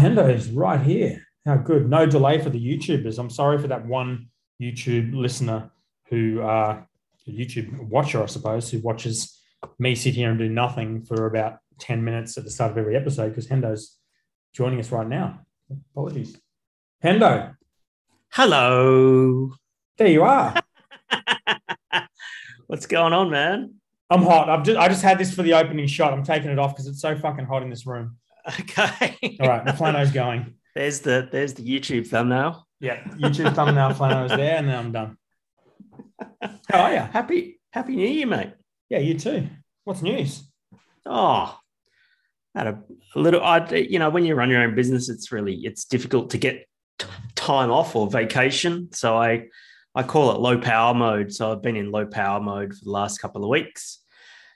Hendo is right here. How good. No delay for the YouTubers. I'm sorry for that one YouTube listener who, uh, YouTube watcher, I suppose, who watches me sit here and do nothing for about 10 minutes at the start of every episode because Hendo's joining us right now. Apologies. Hendo, Hello. there you are. What's going on, man? I'm hot. I've just, I just had this for the opening shot. I'm taking it off because it's so fucking hot in this room. Okay. All right, the flano's going. There's the there's the YouTube thumbnail. Yeah, YouTube thumbnail flano's there, and then I'm done. How are you? Happy Happy New Year, mate. Yeah, you too. What's news? Oh, had a, a little. I you know when you run your own business, it's really it's difficult to get t- time off or vacation. So I I call it low power mode. So I've been in low power mode for the last couple of weeks.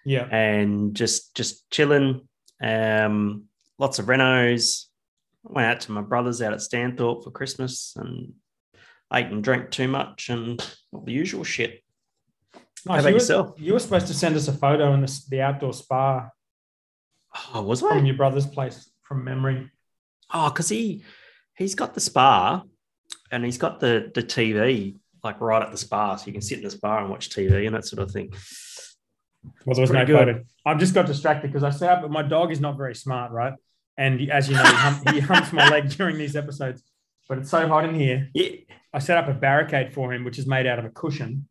Yeah. and just just chilling. Um, lots of renos. Went out to my brother's out at Stanthorpe for Christmas and ate and drank too much and all the usual shit. How about you, yourself? Were, you were supposed to send us a photo in the, the outdoor spa Oh, was from I? your brother's place from memory. Oh, because he he's got the spa and he's got the the TV like right at the spa, so you can sit in the spa and watch TV and that sort of thing. Well, there was no Pretty good. photo. I've just got distracted because I set up, but my dog is not very smart, right? And as you know, he, hum- he humps my leg during these episodes. But it's so hot in here. Yeah, I set up a barricade for him, which is made out of a cushion,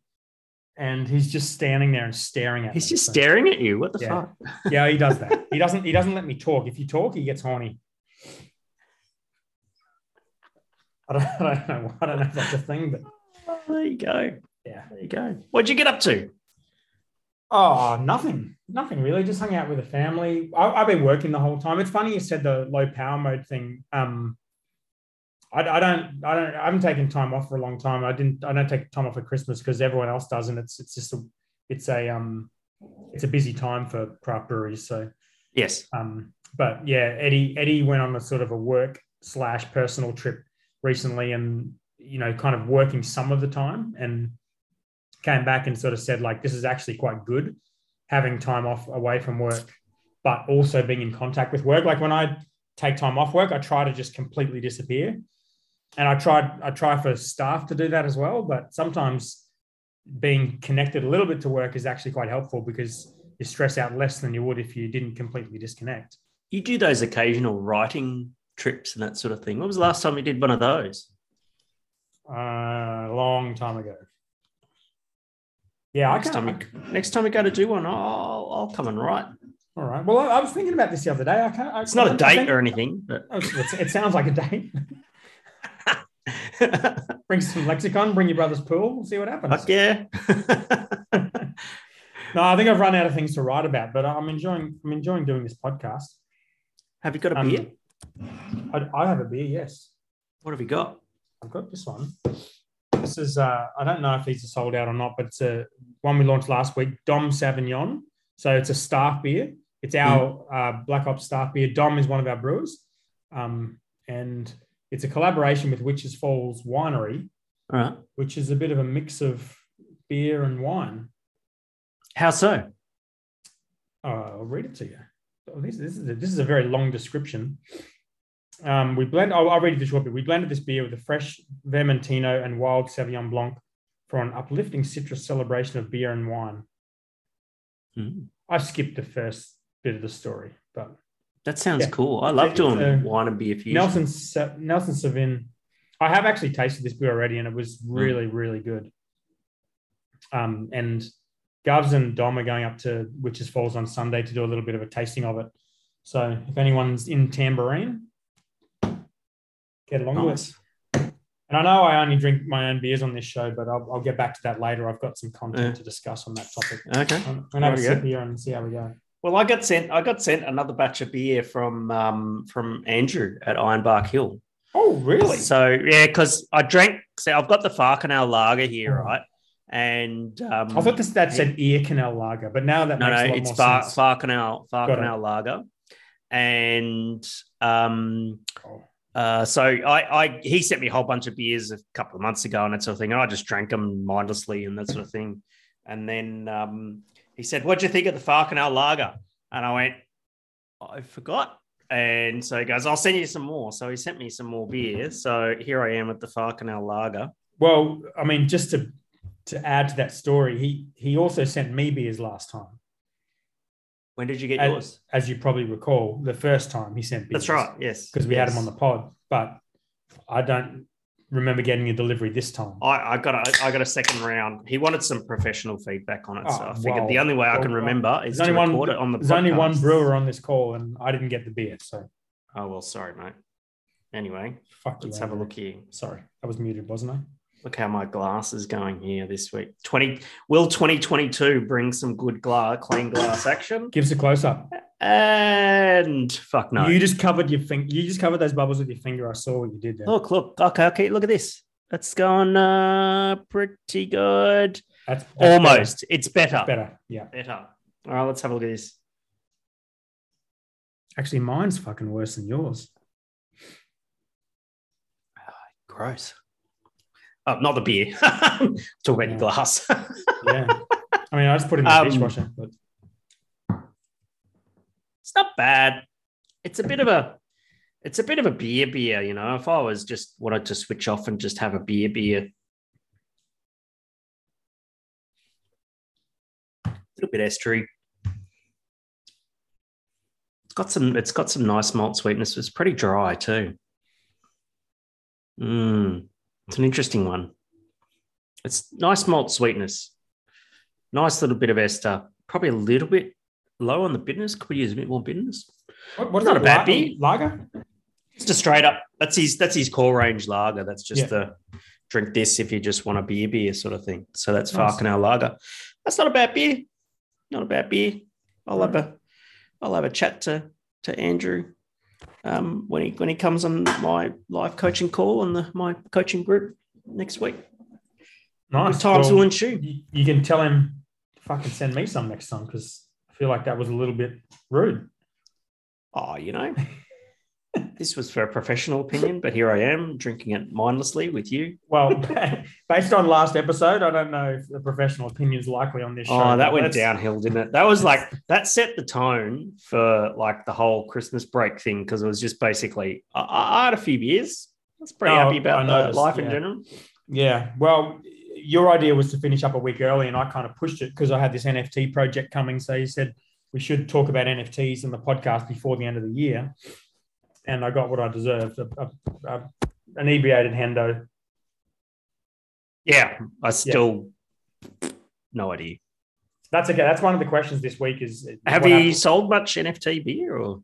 and he's just standing there and staring at he's me. just So- staring at you. What the Yeah. fuck? Yeah, he does that. He doesn't. He doesn't let me talk. If you talk, he gets horny. I don't, I don't know. I don't know if that's a thing, but Oh, there you go. yeah. There you go. What'd you get up to? Oh, nothing. Nothing really. Just hung out with the family. I, I've been working the whole time. It's funny you said the low power mode thing. Um, I, I don't. I don't. I haven't taken time off for a long time. I didn't. I don't take time off for Christmas because everyone else does, and it's it's just a it's a um it's a busy time for craft breweries. So Yes. Um, but yeah, Eddie Eddie went on a sort of a work slash personal trip recently, and you know, kind of working some of the time, and came back and sort of said like, this is actually quite good, having time off away from work, but also being in contact with work. Like when I take time off work, I try to just completely disappear, and I tried I try for staff to do that as well, but sometimes being connected a little bit to work is actually quite helpful because you stress out less than you would if you didn't completely disconnect. You do those occasional writing trips and that sort of thing. When was the last time you did one of those? Uh, a long time ago. Yeah, I Next time, you, next time we go to do one, I'll, I'll come and write. all right. Well, I, I was thinking about this the other day. I can't. I, It's not a think- date or anything, but Oh, it sounds like a date. bring some lexicon. Bring your brother's pool. We'll see what happens. fuck yeah. No, I think I've run out of things to write about, but I'm enjoying. I'm enjoying doing this podcast. have you got a Um, beer? I, I have a beer. Yes, What have you got? I've got this one. This is. Uh, I don't know if these are sold out or not, but it's a one we launched last week. Dom Savignon. So it's a staff beer. It's our uh, Black Hops staff beer. Dom is one of our brewers, um, and it's a collaboration with Witches Falls Winery, right. which is a bit of a mix of beer and wine. How so? Uh, I'll read it to you. Oh, this, this, is a, this is a very long description. Um, we blend. I'll, I'll read it the short bit. We blended this beer with a fresh Vermentino and wild Sauvignon Blanc for an uplifting citrus celebration of beer and wine. Hmm. I skipped the first bit of the story, but That sounds Yeah. cool. I love It's, doing uh, wine and beer fusion. Nelson Sa- Nelson Sauvin. I have actually tasted this beer already, and it was really, really good. Um, and Govs and Dom are going up to Witches Falls on Sunday to do a little bit of a tasting of it. So if anyone's in Tamborine, get along with Nice. it. And I know I only drink my own beers on this show, but I'll, I'll get back to that later. I've got some content Yeah. to discuss on that topic. Okay. I'm gonna have a sip here and see how we go. Well, I got sent. I got sent another batch of beer from um, from Andrew at Ironbark Hill. Oh, really? So yeah, because I drank. So I've got the Farkenau Lager here, Oh. right? And um, I thought this that said ear canal lager, but now that no, makes no, a lot it's more Far, sense. Got it. Lager, and um, Oh. Uh, so I, I he sent me a whole bunch of beers a couple of months ago and that sort of thing, and I just drank them mindlessly and that sort of thing. And then um, he said, "What'd you think of the Farkenau Lager?" And I went, "I forgot." And so he goes, I'll send you some more. So he sent me some more beer. So here I am at the Farcanel Lager. Well, I mean, just to to add to that story, he he also sent me beers last time. When did you get As, yours? as you probably recall, the first time he sent beers. That's right. Yes. Because we had him on the pod, but I don't remember getting a delivery this time. I, I got a, I got a second round. He wanted some professional feedback on it, so Oh, I figured well, the only way I can well, remember is to only one- it on the. There's only one brewer on this call, and I didn't get the beer. So Oh well, sorry, mate. Anyway, fuck let's have a look here. Sorry, I was muted, wasn't I? Look how my glass is going here this week. Twenty will twenty twenty two bring some good glass, clean glass action, Give us a close up. and fuck no. You just covered your finger. You just covered those bubbles with your finger. I saw what you did there. Look, look. Okay, okay. Look at this. That's going uh, pretty good. That's, that's Almost. It's better. better. better. Yeah. Better. All right, let's have a look at this. Actually, mine's fucking worse than yours. Gross. Oh, not the beer. Talk about your glass. Yeah. I mean, I just put it in the Um, dishwasher, but it's not bad. It's a bit of a it's a bit of a beer beer, you know. If I was just wanted to switch off and just have a beer beer. A little bit estery. It's got some it's got some nice malt sweetness. It's pretty dry too. Mm, it's an interesting one. It's nice malt sweetness. Nice little bit of ester. Probably a little bit low on the bitterness. Could we use a bit more bitterness? what, what's not a bad beer. Lager? Just a straight up. That's his. That's his core range lager. That's just Yeah. the drink this if you just want a beer beer sort of thing. So that's Nice. Farkenau lager. That's not a bad beer. Not a bad beer. I'll have a. I'll have a chat to to Andrew um, when he when he comes on my live coaching call on the my coaching group next week. Nice. Good times Well, will ensue. you, you can tell him to fucking send me some next time because I feel like that was a little bit rude. Oh, you know, this was for a professional opinion, but here I am drinking it mindlessly with you. Well, based on last episode, I don't know if the professional opinion is likely on this oh, show. Oh, that went downhill, didn't it? That was like that set the tone for like the whole Christmas break thing because it was just basically I, I had a few beers. I was pretty Oh, happy about noticed, life in general. Yeah. Well, your idea was to finish up a week early, and I kind of pushed it because I had this NFT project coming. So you said we should talk about NFTs in the podcast before the end of the year. And I got what I deserved a, a, a inebriated Hendo. Yeah, I still no idea. That's okay. That's one of the questions this week is Have you happened- sold much NFT beer or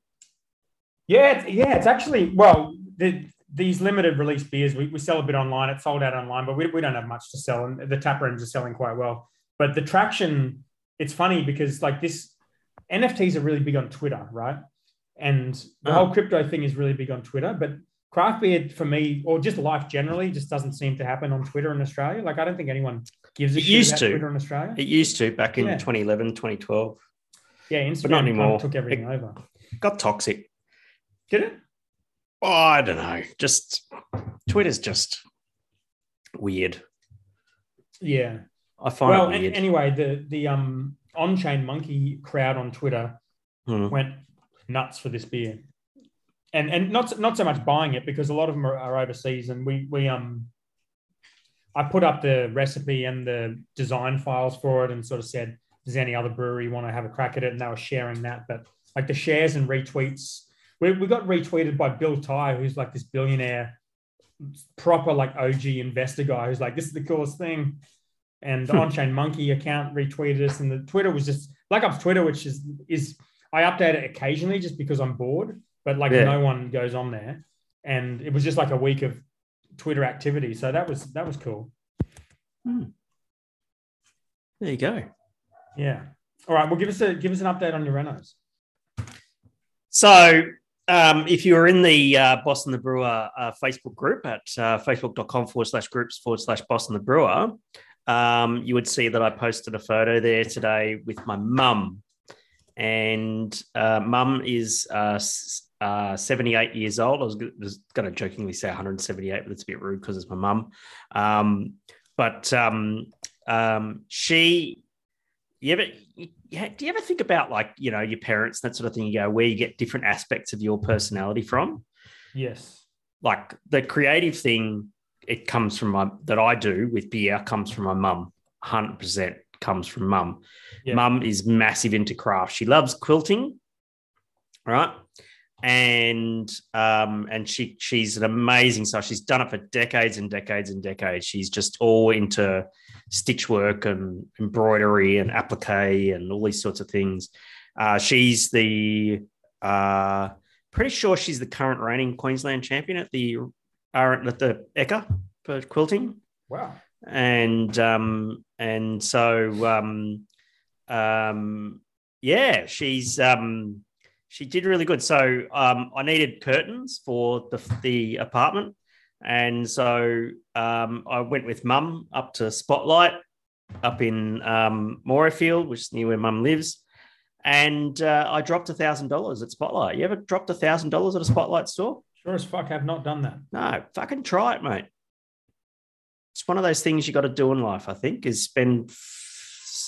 Yeah, it's, yeah, it's actually well, the, these limited release beers we, we sell a bit online. It's sold out online, but we, we don't have much to sell, and the tap rooms are selling quite well. But the traction, it's funny because like this, NFTs are really big on Twitter, right? And the Oh. whole crypto thing is really big on Twitter. But craft beer for me, or just life generally, just doesn't seem to happen on Twitter in Australia. Like I don't think anyone gives a It shit used to. Twitter in Australia. it used to back in Yeah. 2011, 2012. yeah, Instagram but not kind of anymore. took everything over. Got toxic. Did it? Oh, I don't know. Just Twitter's just weird. Yeah. I find well, it weird. anyway, the the um on-chain monkey crowd on Twitter Hmm. went nuts for this beer, and and not not so much buying it because a lot of them are, are overseas, and we we um. I put up the recipe and the design files for it, and sort of said, "Does any other brewery want to have a crack at it?" And they were sharing that, but like the shares and retweets, we, we got retweeted by Bill Tai, who's like this billionaire, proper like OG investor guy, who's like, "This is the coolest thing." and the Hmm. on-chain monkey account retweeted us and the twitter was just like up twitter which is is i update it occasionally just because i'm bored but like Yeah. no one goes on there. And it was just like a week of twitter activity. So that was that was cool. There you go. yeah. All right. Well give us a give us an update on your renos. So, um, if you were in the uh, Boston the Brewer uh, Facebook group at uh, facebook.com forward slash groups forward slash Boston the Brewer, um, you would see that I posted a photo there today with my mum. And uh, mum is uh, uh, 78 years old. I was, was going to jokingly say 178, but it's a bit rude because it's my mum. Um, but um, um, she you ever yeah, do you ever think about like you know your parents that sort of thing? You go where you get different aspects of your personality from. Yes. Like the creative thing, it comes from my that I do with beer comes from my mum. Hundred percent comes from mum. Yeah. Mum is massive into craft. She loves quilting, right? And um, and she she's an amazing so she's done it for decades and decades and decades. She's just all into stitch work and embroidery and applique and all these sorts of things. Uh, she's the uh, pretty sure she's the current reigning Queensland champion at the uh, at the Ekka for quilting Wow. And um and so um um yeah she's um she did really good. So um i needed curtains for the the apartment. And so um i went with mum up to spotlight up in um Morayfield, which is near where mum lives. And uh, i dropped a thousand dollars at spotlight. You ever dropped a thousand dollars at a spotlight store? Sure as fuck I have not done that. no, fucking try it, mate. It's one of those things you got to do in life, I think, is spend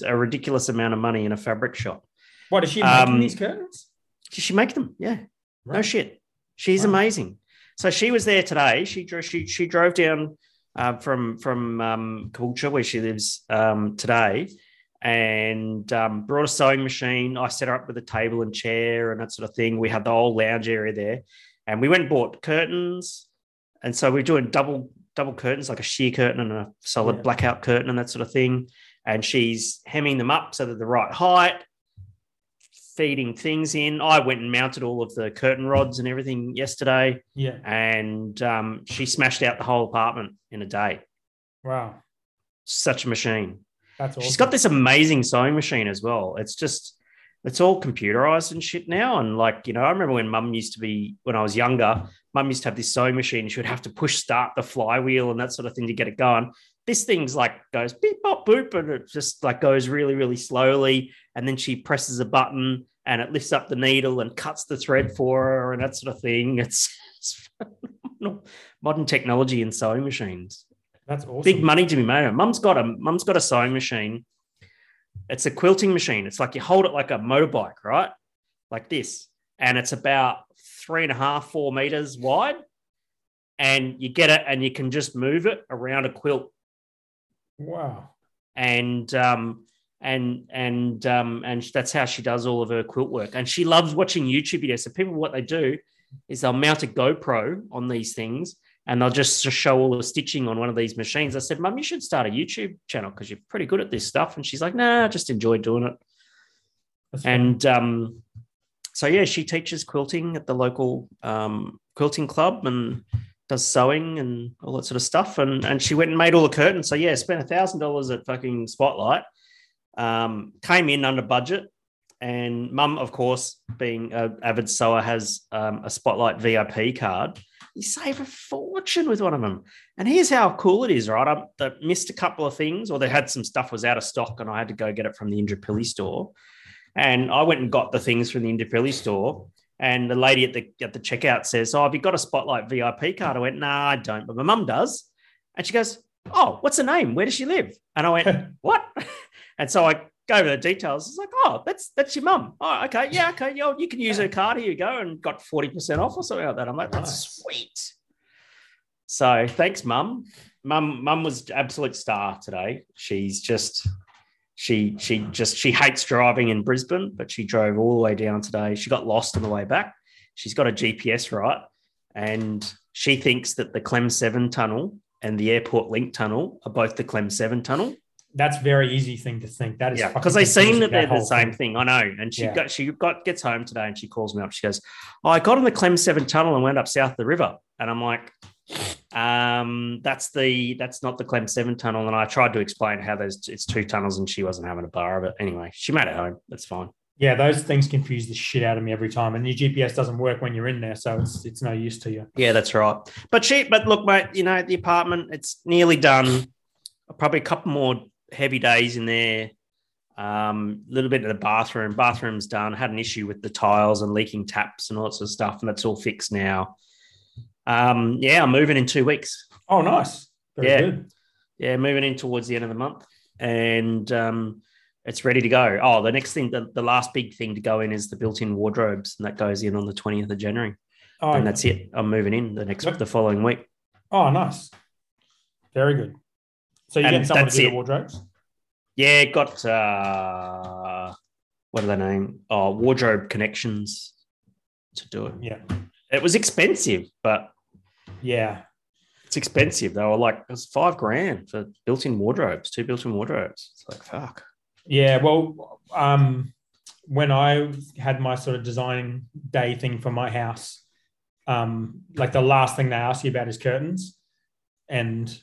a ridiculous amount of money in a fabric shop. What is she making Um, these curtains? She make them? Yeah. No shit. She's Wow. amazing. So she was there today. She drove, she, she drove down uh, from from um, Caboolture, where she lives um, today, and um, brought a sewing machine. I set her up with a table and chair and that sort of thing. We had the whole lounge area there, and we went and bought curtains. And so we're doing double double curtains, like a sheer curtain and a solid Yeah. blackout curtain and that sort of thing. And she's hemming them up so they're the right height feeding things in. I went and mounted all of the curtain rods and everything yesterday, Yeah. and um, she smashed out the whole apartment in a day. Wow. Such a machine. That's awesome. She's got this amazing sewing machine as well. It's just, it's all computerized and shit now. And like, you know, I remember when mum used to be, when I was younger, mum used to have this sewing machine. She would have to push start the flywheel and that sort of thing to get it going. This thing's like goes beep, bop, boop, and it just like goes really, really slowly. And then she presses a button and it lifts up the needle and cuts the thread for her and that sort of thing. It's, it's modern technology in sewing machines That's awesome. big money to be made. Mum's got a mum's got a sewing machine. It's a quilting machine. It's like you hold it like a motorbike, right? Like this, and it's about three and a half, four meters wide. And you get it, and you can just move it around a quilt, Wow. and um, and and um, and that's how she does all of her quilt work. And she loves watching YouTube videos. So people, what they do is they'll mount a GoPro on these things, and they'll just show all the stitching on one of these machines. I said, Mum, you should start a YouTube channel because you're pretty good at this stuff. And she's like, Nah, I just enjoy doing it. That's. And um, so, yeah, she teaches quilting at the local um, quilting club and does sewing and all that sort of stuff. And and she went and made all the curtains. So, yeah, spent a thousand dollars at fucking Spotlight. Um, came in under budget. And mum, of course, being an avid sewer, has um, a Spotlight VIP card. You save a fortune with one of them. And here's how cool it is, right? I, missed a couple of things, or they had some stuff was out of stock, and I had to go get it from the Indooroopilly store. And I went and got the things from the Indooroopilly store. And the lady at the at the checkout says, "Oh, have you got a Spotlight VIP card?" I went, "No, I don't, but my mum does." And she goes, "Oh, what's her name? Where does she live?" And I went, "What?" and so I go over the details. It's like, "Oh, that's that's your mum. Oh, okay, yeah, okay, yo, you can use her card. Here you go." And got forty percent off or something like that. I'm like, "That's Nice. sweet." So thanks, mum. Mum, mum was absolute star today. She's just she she just she hates driving in Brisbane, but she drove all the way down today. She got lost on the way back. She's got a GPS right, and she thinks that the Clem Seven tunnel and the Airport Link tunnel are both the Clem Seven tunnel. That's a very easy thing to think. That is Yeah, because they seem that they're the same thing. thing. I know. And she Yeah. got she got gets home today and she calls me up. She goes, "Oh, I got on the Clem Seven tunnel and went up south of the river." And I'm like, um, "That's the that's not the Clem Seven tunnel." And I tried to explain how there's it's two tunnels, and she wasn't having a bar of it. Anyway, she made it home. That's fine. Yeah, those things confuse the shit out of me every time. And your GPS doesn't work when you're in there, so it's it's no use to you. Yeah, that's right. But she, but look, mate, you know, the apartment, it's nearly done. Probably a couple more heavy days in there. Um, a little bit of the bathroom. Bathroom's done. Had an issue with the tiles and leaking taps and all that sort of stuff, and that's all fixed now. Um, yeah, I'm moving in two weeks. Oh, nice. Very Yeah. good. Yeah, moving in towards the end of the month, and um, It's ready to go. Oh, the next thing, the, the last big thing to go in is the built-in wardrobes, and that goes in on the twentieth of January. Oh, and that's it. I'm moving in the next the following week. oh, nice. Very good. So And getting someone to do it. the wardrobes? Yeah, got uh what are they name? Oh, wardrobe connections to do it. Yeah. It was expensive, but Yeah. it's expensive. They were like it was five grand for built-in wardrobes, two built-in wardrobes. It's like fuck. Yeah. Well, um, when I had my sort of designing day thing for my house, um, like the last thing they ask you about is curtains, and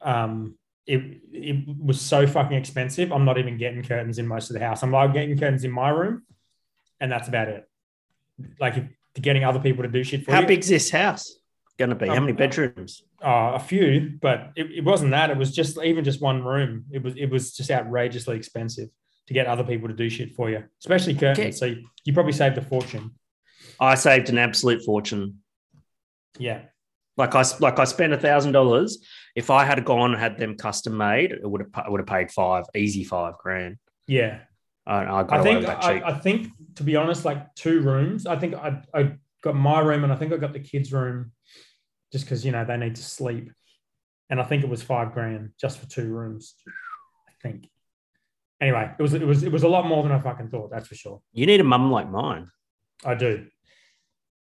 um, it it was so fucking expensive. I'm not even getting curtains in most of the house. I'm like getting curtains in my room, and that's about it. Like if, getting other people to do shit for you. How you. big's this house gonna be? How Um, many bedrooms? Uh, a few, but it, it wasn't that. It was just even just one room. It was it was just outrageously expensive to get other people to do shit for you, especially curtains. Okay. So you, you probably saved a fortune. I saved an absolute fortune. Yeah, Like I like I spent a thousand dollars. If I had gone and had them custom made, it would have I would have paid five, easy five grand. yeah. I, I got I think with that I. I think to be honest, like two rooms. I think I I got my room and I think I got the kids' room, just because you know they need to sleep, and I think it was five grand just for two rooms. I think. Anyway, it was it was it was a lot more than I fucking thought. That's for sure. you need a mum like mine. I do.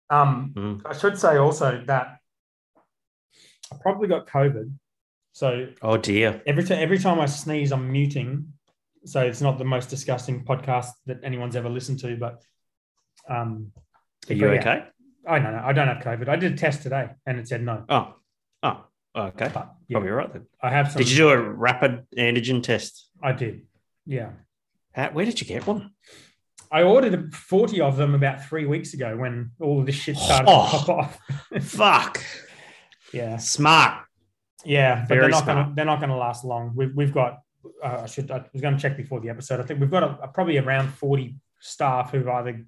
Um, Mm. I should say also that I probably got COVID. So Oh dear. every time every time I sneeze, I'm muting. So it's not the most disgusting podcast that anyone's ever listened to, but um, Are you yeah. okay? I don't know. I don't have COVID. I did a test today and it said no. Oh, oh, okay. But yeah, Probably right then. I have some. Did you do a rapid antigen test? I did. Yeah. How, where did you get one? I ordered 40 of them about three weeks ago when all of this shit started Oh. to pop off. Fuck. Yeah. Smart. Yeah, but Very they're not smart. going to they're not going to last long. We've we've got uh, I should I was going to check before the episode. I think we've got a, a- probably around forty staff who've either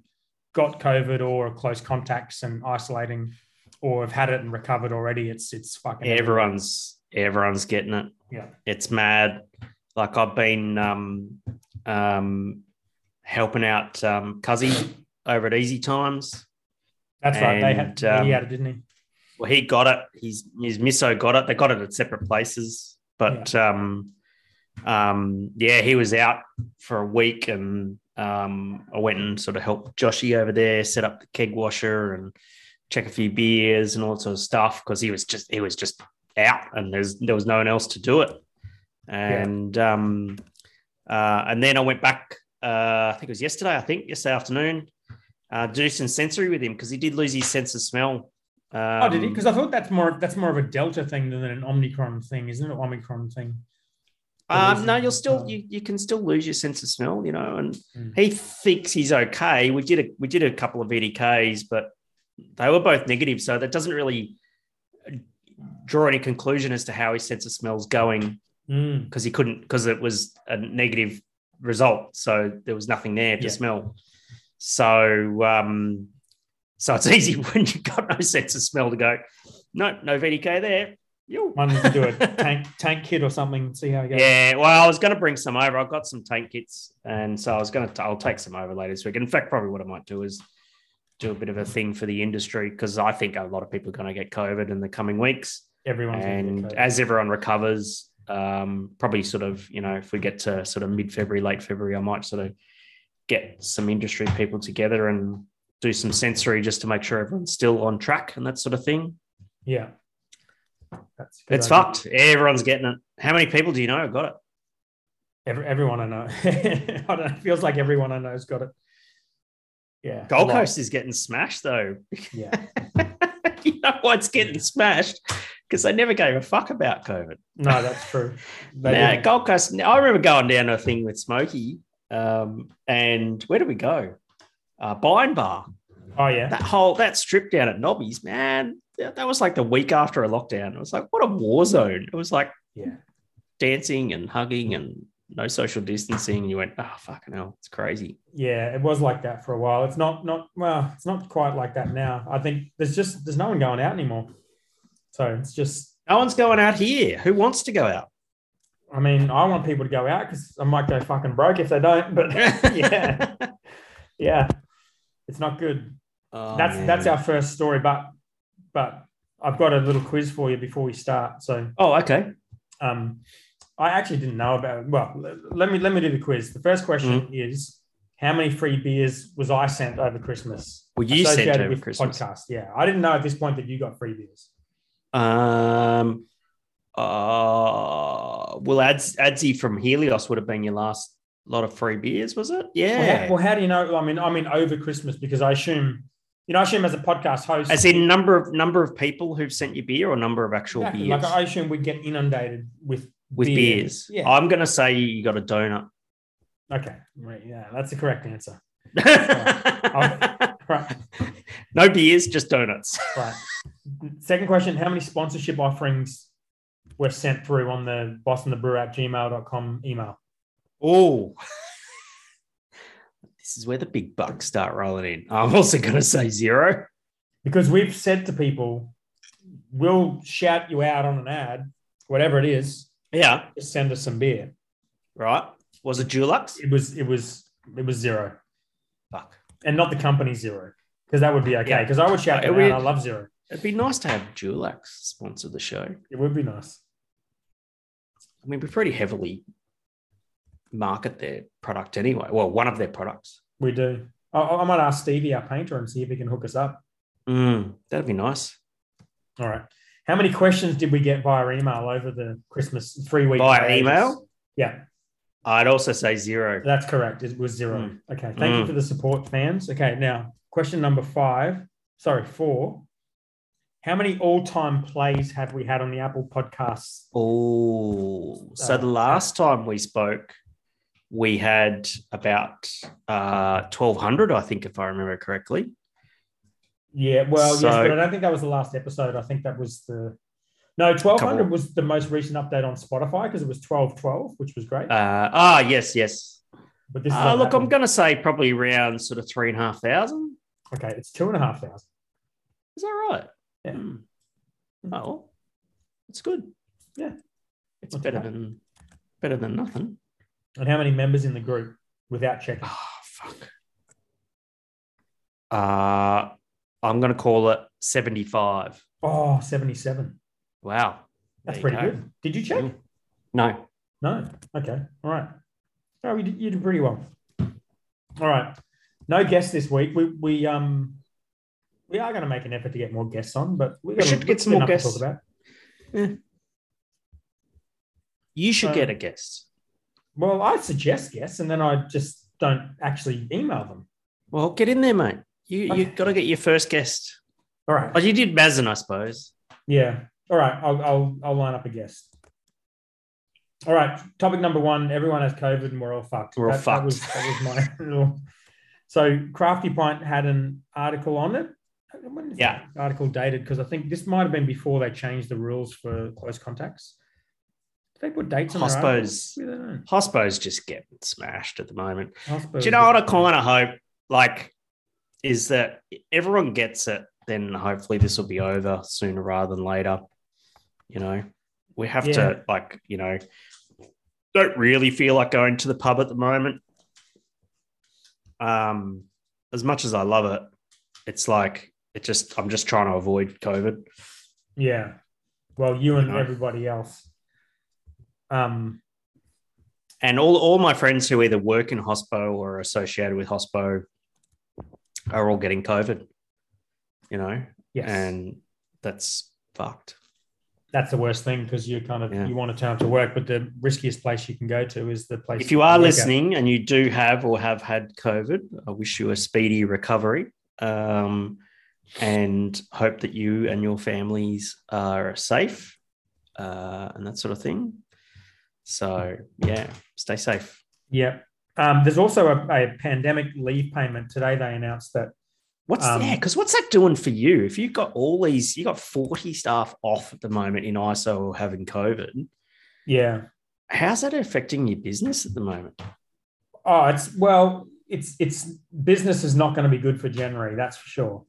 got COVID or are close contacts and isolating, or have had it and recovered already. It's it's fucking Everyone's everyone's getting it. Yeah. It's mad. Like I've been um, um, helping out um, Cuzzy over at Easy Times. That's right. They had and, he um, had it, didn't he? Well, he got it. His his misso got it. They got it at separate places, but um, um, yeah, he was out for a week, and um, I went and sort of helped Joshy over there set up the keg washer and check a few beers and all sort of stuff because he was just he was just out, and there's there was no one else to do it, and um, uh, and then I went back. Uh, I think it was yesterday. I think yesterday afternoon. Uh, do some sensory with him because he did lose his sense of smell. Um, oh, did he? Because I thought that's more that's more of a Delta thing than an Omicron thing, isn't it? Omicron thing. Um, no, you'll still you, you can still lose your sense of smell, you know. And Mm. he thinks he's okay. We did a we did a couple of VDKs, but they were both negative, so that doesn't really draw any conclusion as to how his sense of smell is going Mm. because he couldn't because it was a negative result, so there was nothing there to Yeah. smell. So um, so it's easy when you've got no sense of smell to go. No, no VDK there. Yo. Why don't you do a tank tank kit or something? See how it goes. Yeah, well, I was going to bring some over. I've got some tank kits, and so I was going to. I'll take some over later this week. In fact, probably what I might do is do a bit of a thing for the industry because I think a lot of people are going to get COVID in the coming weeks, Everyone and as everyone recovers, um, probably sort of you know if we get to sort of mid February, late February, I might sort of get some industry people together and do some sensory just to make sure everyone's still on track and that sort of thing. yeah. That's It's idea. fucked. Everyone's getting it. How many people do you know have got it? Every, everyone I know. I don't know. It feels like everyone I know's got it. Yeah. Gold. Coast is getting smashed though. Yeah. you know why it's getting smashed? Because they never gave a fuck about COVID. No, that's true. They Now, didn't. Gold Coast, I remember going down to a thing with Smokey. Um, and where did we go? Uh, Bine Bar. oh yeah. That whole that strip down at Nobby's, man. That, that was like the week after a lockdown. It was like, what a war zone. It was like Yeah. dancing and hugging and no social distancing. You went, oh, fucking hell. It's crazy. Yeah, it was like that for a while. It's not not well, it's not quite like that now. I think there's just there's no one going out anymore. So it's just No one's going out here. Who wants to go out? I mean, I want people to go out because I might go fucking broke if they don't. But yeah, yeah, it's not good. Oh, that's man. that's our first story. But but I've got a little quiz for you before we start. So Oh, okay. um, I actually didn't know about. Well, let me let me do the quiz. The first question Mm-hmm. is, how many free beers was I sent over Christmas? Well, you sent over Christmas. podcast. Yeah, I didn't know at this point that you got free beers. Um, uh, well, Ads, Adsy from Helios would have been your last lot of free beers, was it? Well, Yeah. how, well, how do you know? I mean, I mean over Christmas because I assume, you know, I assume as a podcast host, As in number of number of people who've sent you beer or number of actual Exactly. beers like I assume we get inundated with with beer. beers. Yeah. I'm gonna say you got a donut. Okay, right, yeah, that's the correct answer. no Right, beers, just donuts. right. Second question: How many sponsorship offerings were sent through on the Boston the Brew at gmail.com email? Oh, this is where the big bucks start rolling in. I'm also gonna say zero. Because we've said to people, we'll shout you out on an ad, whatever it is. Yeah, Just send us some beer. right. Was it Dulux? It was, it was, it was Xero, Fuck. and not the company Xero, because that would be okay. Yeah. Because I would shout them we- out. I love zero. It'd be nice to have Dulux sponsor the show. It would be nice. I mean, we're pretty heavily market their product anyway. Well, one of their products. We do. I, I might ask Stevie, our painter, and see if he can hook us up. Mm, that'd be nice. All right. How many questions did we get via email over the Christmas three weeks? Via email? Yeah, I'd also say zero. that's correct. It was zero. Mm. Okay. Thank you Mm. for the support, fans. Okay. Now, question number five. Sorry, four. How many all time plays have we had on the Apple Podcasts? Oh, so Uh, the last time we spoke, we had about uh, 1,200, I think, if I remember correctly. Yeah. Well, yes, but I don't think that was the last episode. I think that was the. No, 1200 Couple. was the most recent update on Spotify because it was 1212, which was great. Uh, ah, yes, yes. but this Uh, look, I'm going to say probably around sort of three and a half thousand. Okay, it's two and a half thousand. Is that right? Yeah. Hmm. Oh, well, that's good. Yeah. It's Not better than better than nothing. And how many members in the group without checking? Oh, fuck. Uh, I'm going to call it 75. Oh, 77. Wow. That's pretty go. good. Did you check? Mm. No. No. Okay. All right. Oh, you did, you did pretty well. All right. No guests this week. We we um we are going to make an effort to get more guests on, but we, We should get some more enough to guests. talk about. You should Um, get a guest. Well, I suggest guests, and then I just don't actually email them. Well, get in there, mate. You Okay. you got to get your first guest. All right. Oh, you did Mazen, I suppose. Yeah. All right. I'll I'll I'll line up a guest. All right. Topic number one. Everyone has COVID and we're all fucked. We're all that, That was, fucked. that was my little. So Crafty Pint had an article on it. When is Yeah. article dated? Because I think this might have been before they changed the rules for close contacts. They put dates on I their suppose- I don't. Hospo's just getting smashed at the moment. Suppose Do you know what I kind of hope? Like, is that everyone gets it, then hopefully this will be over sooner rather than later. You know, we have Yeah. to, like, you know, don't really feel like going to the pub at the moment. Um, as much as I love it, it's like, it just, I'm just trying to avoid COVID. Yeah. Well, you and know. everybody else. Um. and all, all my friends who either work in hospo or are associated with hospo are all getting covid you know Yes. and that's fucked that's the worst thing because you kind of Yeah. you want to turn up to work, but the riskiest place you can go to is the place. if you are work at. listening and you do have or have had covid i wish you a speedy recovery um, and hope that you and your families are safe uh, and that sort of thing so yeah stay safe yeah. Um, there's also a, a pandemic leave payment today. They announced that. What's Um, yeah? Because what's that doing for you? If you've got all these, you got forty staff off at the moment in ISO or having COVID. Yeah. How's that affecting your business at the moment? Oh, it's well, it's it's business is not going to be good for January. That's for sure.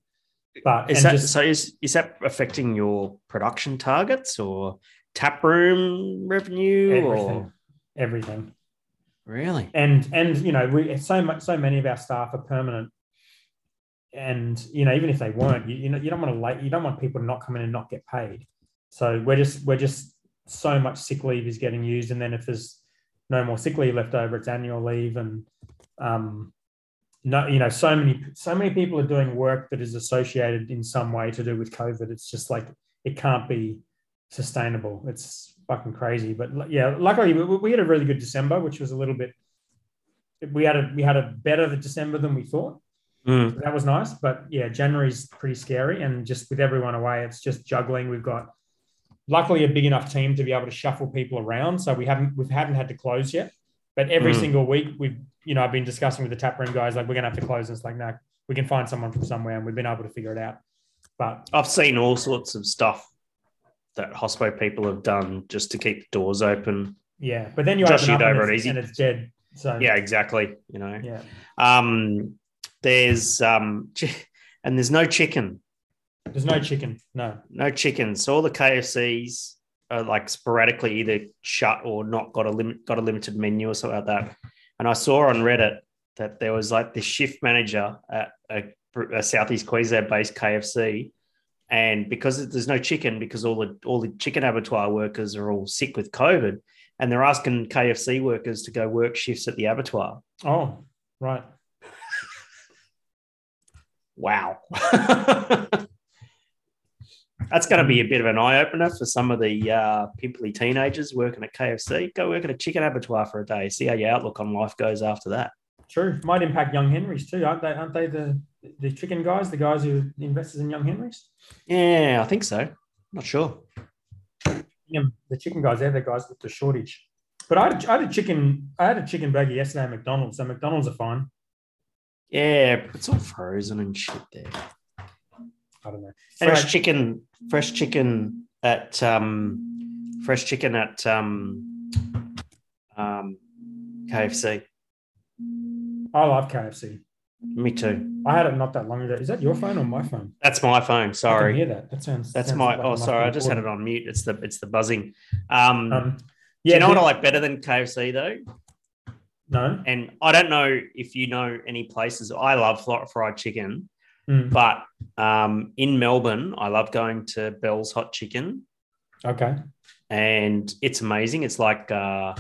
But Is that just- so? Is is that affecting your production targets, or tap room revenue everything, or? Everything. really? and and you know we so much so many of our staff are permanent. And you know even if they weren't you, you know you don't want to late you don't want people to not come in and not get paid. So we're just we're just so much sick leave is getting used. And then if there's no more sick leave left over it's annual leave. And um no you know so many so many people are doing work that is associated in some way to do with covid. It's just like it can't be sustainable it's fucking crazy but yeah luckily we, we had a really good december which was a little bit we had a we had a better december than we thought Mm. that was nice. But yeah, January's pretty scary, and just with everyone away, it's just juggling. We've got luckily a big enough team to be able to shuffle people around, so we haven't we haven't had to close yet. But every Mm. single week, we've you know I've been discussing with the tap room guys like we're gonna have to close. And it's like no, we can find someone from somewhere, and we've been able to figure it out. But I've seen all sorts of stuff that hospo people have done just to keep the doors open. yeah, but then you Just open and over it it's, easy. and it's dead. So Yeah, exactly. You know, yeah, um, there's um, and there's no chicken, there's no chicken. No, no chicken. So all the KFCs are like sporadically either shut or not got a limit, got a limited menu or something like that. And I saw on Reddit that there was like the shift manager at a, a Southeast Queensland based KFC. And because there's no chicken, because all the all the chicken abattoir workers are all sick with COVID, and they're asking KFC workers to go work shifts at the abattoir. oh right. Wow. That's going to be a bit of an eye opener for some of the uh, pimply teenagers working at KFC. Go work at a chicken abattoir for a day. See how your outlook on life goes after that. True. Might impact young Henrys too, aren't they? Aren't they the the chicken guys, the guys who investors in young Henrys? Yeah, I think so. Not sure. The chicken guys, they're the guys with the shortage. But I had, I had a chicken, I had a chicken burger yesterday at McDonald's. So McDonald's are fine. Yeah, it's all frozen and shit there. I don't know. Fresh Anyway. chicken, fresh chicken at um, fresh chicken at um, um, KFC. I love KFC. Me too. I had it not that long ago. Is that your phone or my phone? That's my phone. I Sorry. hear that. That sounds. That's sounds my. like Oh, sorry. I just had it on mute. It's the it's the buzzing. Um, Um, do yeah. you know what I like better than KFC though? No. And I don't know if you know any places. I love fried chicken, Mm, but um, in Melbourne, I love going to Bell's Hot Chicken, okay. and it's amazing. It's like uh,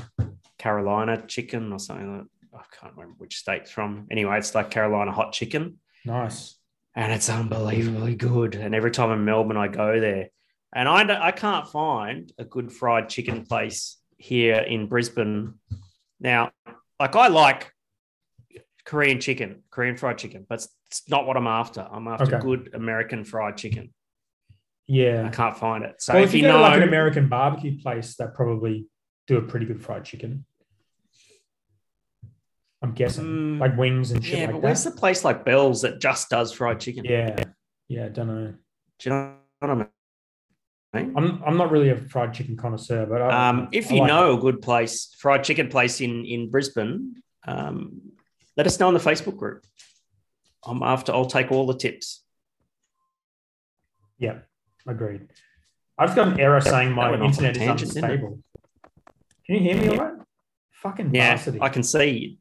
Carolina chicken or something. Like, I can't remember which state's from. Anyway, it's like Carolina hot chicken. Nice. and it's unbelievably good. And every time in Melbourne, I go there, and I I can't find a good fried chicken place here in Brisbane. Now, like I like Korean chicken, Korean fried chicken, but it's- not what I'm after. I'm after Okay. good American fried chicken. Yeah. I can't find it. So well, if, you, you know, like an American barbecue place, they probably do a pretty good fried chicken. I'm guessing, Mm, like wings and shit yeah, like but that. where's the place like Bell's that just does fried chicken? Yeah, yeah, I don't know. Do you know what I mean? I'm I'm not really a fried chicken connoisseur, but I, Um, if I you like know a good place, fried chicken place in in Brisbane, um, let us know in the Facebook group. I'm after. I'll take all the tips. it. yeah, agreed. I've got an error saying my went off on a internet is it? unstable. Can you hear me all right? Fucking Yeah, varsity. I can see.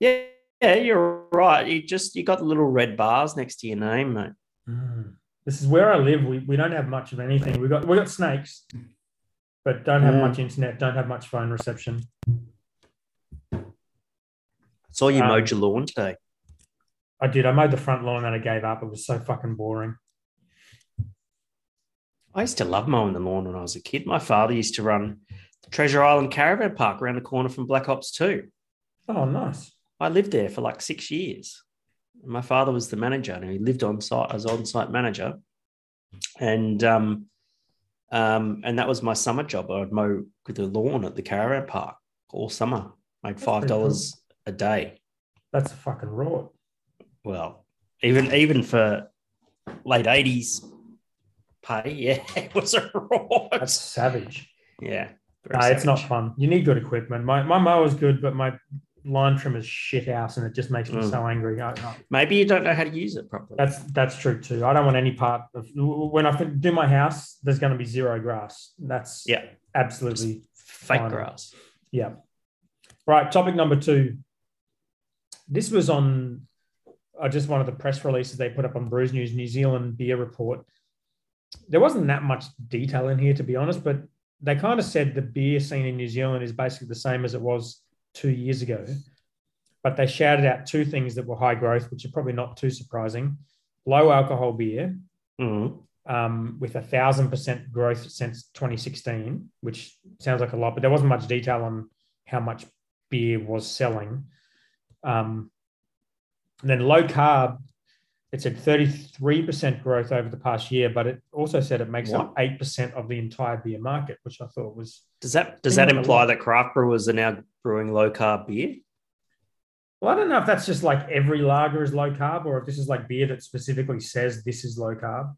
Yeah, yeah, you're right. You just you got the little red bars next to your name, mate. Mm. This is where I live. We, we don't have much of anything. We got we got snakes, but don't have Mm. much internet. Don't have much phone reception. Saw you Um, mowed your lawn today. I did. I mowed the front lawn and I gave up. It was so fucking boring. I used to love mowing the lawn when I was a kid. My father used to run the Treasure Island Caravan Park around the corner from Black Hops 2. Oh, nice. I lived there for like six years. My father was the manager, and he lived on site as on-site manager, and um, um, and that was my summer job. I'd mow the lawn at the caravan park all summer. Made five dollars a day. That's a fucking raw. Well, even even for late eighties pay, yeah, it was a rot. That's savage. yeah, No, it's not fun. You need good equipment. My my mower's good, but my line trimmer's shit house, and it just makes me Mm. so angry. I, I, Maybe you don't know how to use it properly. that's that's true too. I don't want any part of when I do my house. There's going to be zero grass. That's yeah, absolutely fake Fine. grass. Yeah. Right. Topic number two. This was on uh, just one of the press releases they put up on Brews News New Zealand beer report. There wasn't that much detail in here, to be honest, but they kind of said the beer scene in New Zealand is basically the same as it was two years ago. But they shouted out two things that were high growth, which are probably not too surprising low alcohol beer, Mhm. um, with a thousand percent growth since 2016, which sounds like a lot, but there wasn't much detail on how much beer was selling. Um, and then low carb, it said 33% growth over the past year, but it also said it makes up 8% of the entire beer market, which I thought was, Does that does that imply that craft brewers are now brewing low carb beer? well, I don't know if that's just like every lager is low carb or if this is like beer that specifically says this is low carb.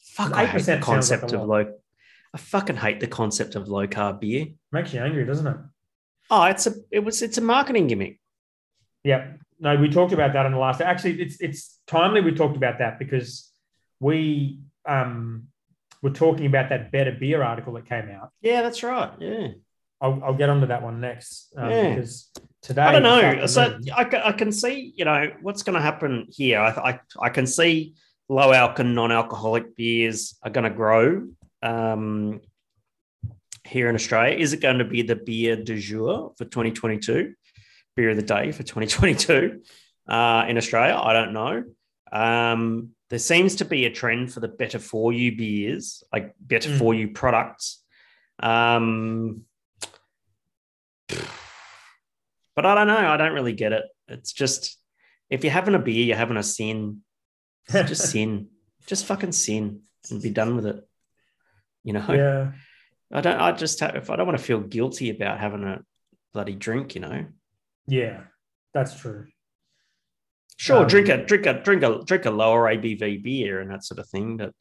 Fuck, 8% I hate the sounds like concept of low. I fucking hate the concept of low carb beer. Makes you angry, doesn't it? Oh, it's a it was it's a marketing gimmick. Yeah. No, we talked about that in the last. Actually, it's it's timely we talked about that because we um were talking about that better beer article that came out. Yeah, that's right. Yeah. I'll, I'll get onto that one next um, Yeah. because today I don't know. So I can, I can see, you know, what's going to happen here. I, I, I can see low alcohol, non alcoholic beers are going to grow um, here in Australia. Is it going to be the beer du jour for 2022? Beer of the day for 2022 uh, in Australia? I don't know. Um, there seems to be a trend for the better for you beers, like better Mm. for you products. Um, but I don't know. I don't really get it. It's just if you're having a beer, you're having a sin. Just sin. Just fucking sin and be done with it. You know, yeah, I don't. I just have, if I don't want to feel guilty about having a bloody drink, you know. Yeah, that's true. Sure, Um, drink a drink a drink a drink a lower ABV beer and that sort of thing. But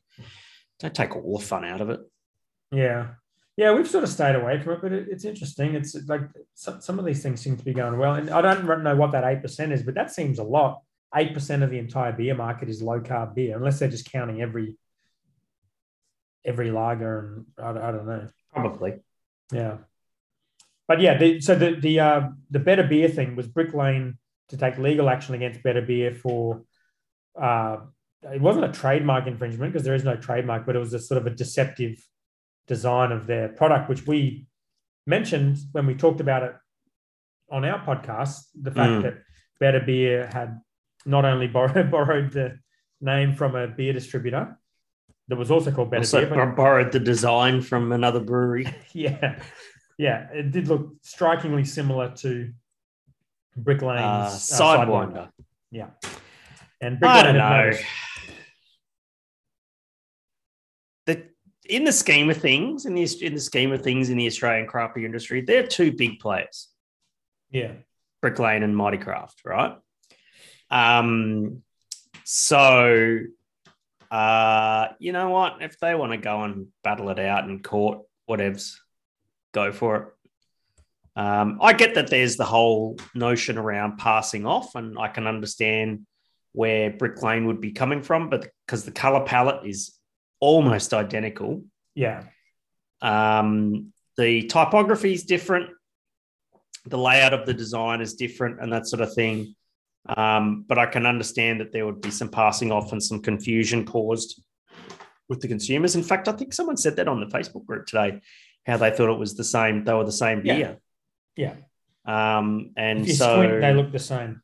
don't take all the fun out of it. Yeah, yeah, we've sort of stayed away from it, but it, it's interesting. It's like some, some of these things seem to be going well, and I don't know what that eight percent is, but that seems a lot. Eight percent of the entire beer market is low carb beer, unless they're just counting every every lager, and I, I don't know. Probably. Yeah, but yeah, the, so the the uh, the better beer thing was Brick Lane to take legal action against Better Beer for. Uh, it wasn't a trademark infringement because there is no trademark, but it was a sort of a deceptive design of their product, which we mentioned when we talked about it on our podcast. The fact Mm. that Better Beer had not only borrowed, borrowed the name from a beer distributor that was also called Better Also Beer, but borrowed the design from another brewery. yeah, yeah, it did look strikingly similar to Brick Lane's Uh, uh, Sidewinder. Yeah, and Brick I Lane don't know. noticed- The, in the scheme of things, in the in the scheme of things in the Australian craft beer industry, they're two big players, Yeah, Brick Lane and Mighty Craft, right? Um, so uh, you know what? If they want to go and battle it out in court, whatevs, go for it. Um, I get that there's the whole notion around passing off, and I can understand where Brick Lane would be coming from, but because the color palette is almost identical, yeah, um, the typography is different, the layout of the design is different, and that sort of thing. Um, but I can understand that there would be some passing off and some confusion caused with the consumers. In fact, I think someone said that on the Facebook group today, how they thought it was the same, they were the same Yeah. beer. yeah. Um, and so squint, they look the same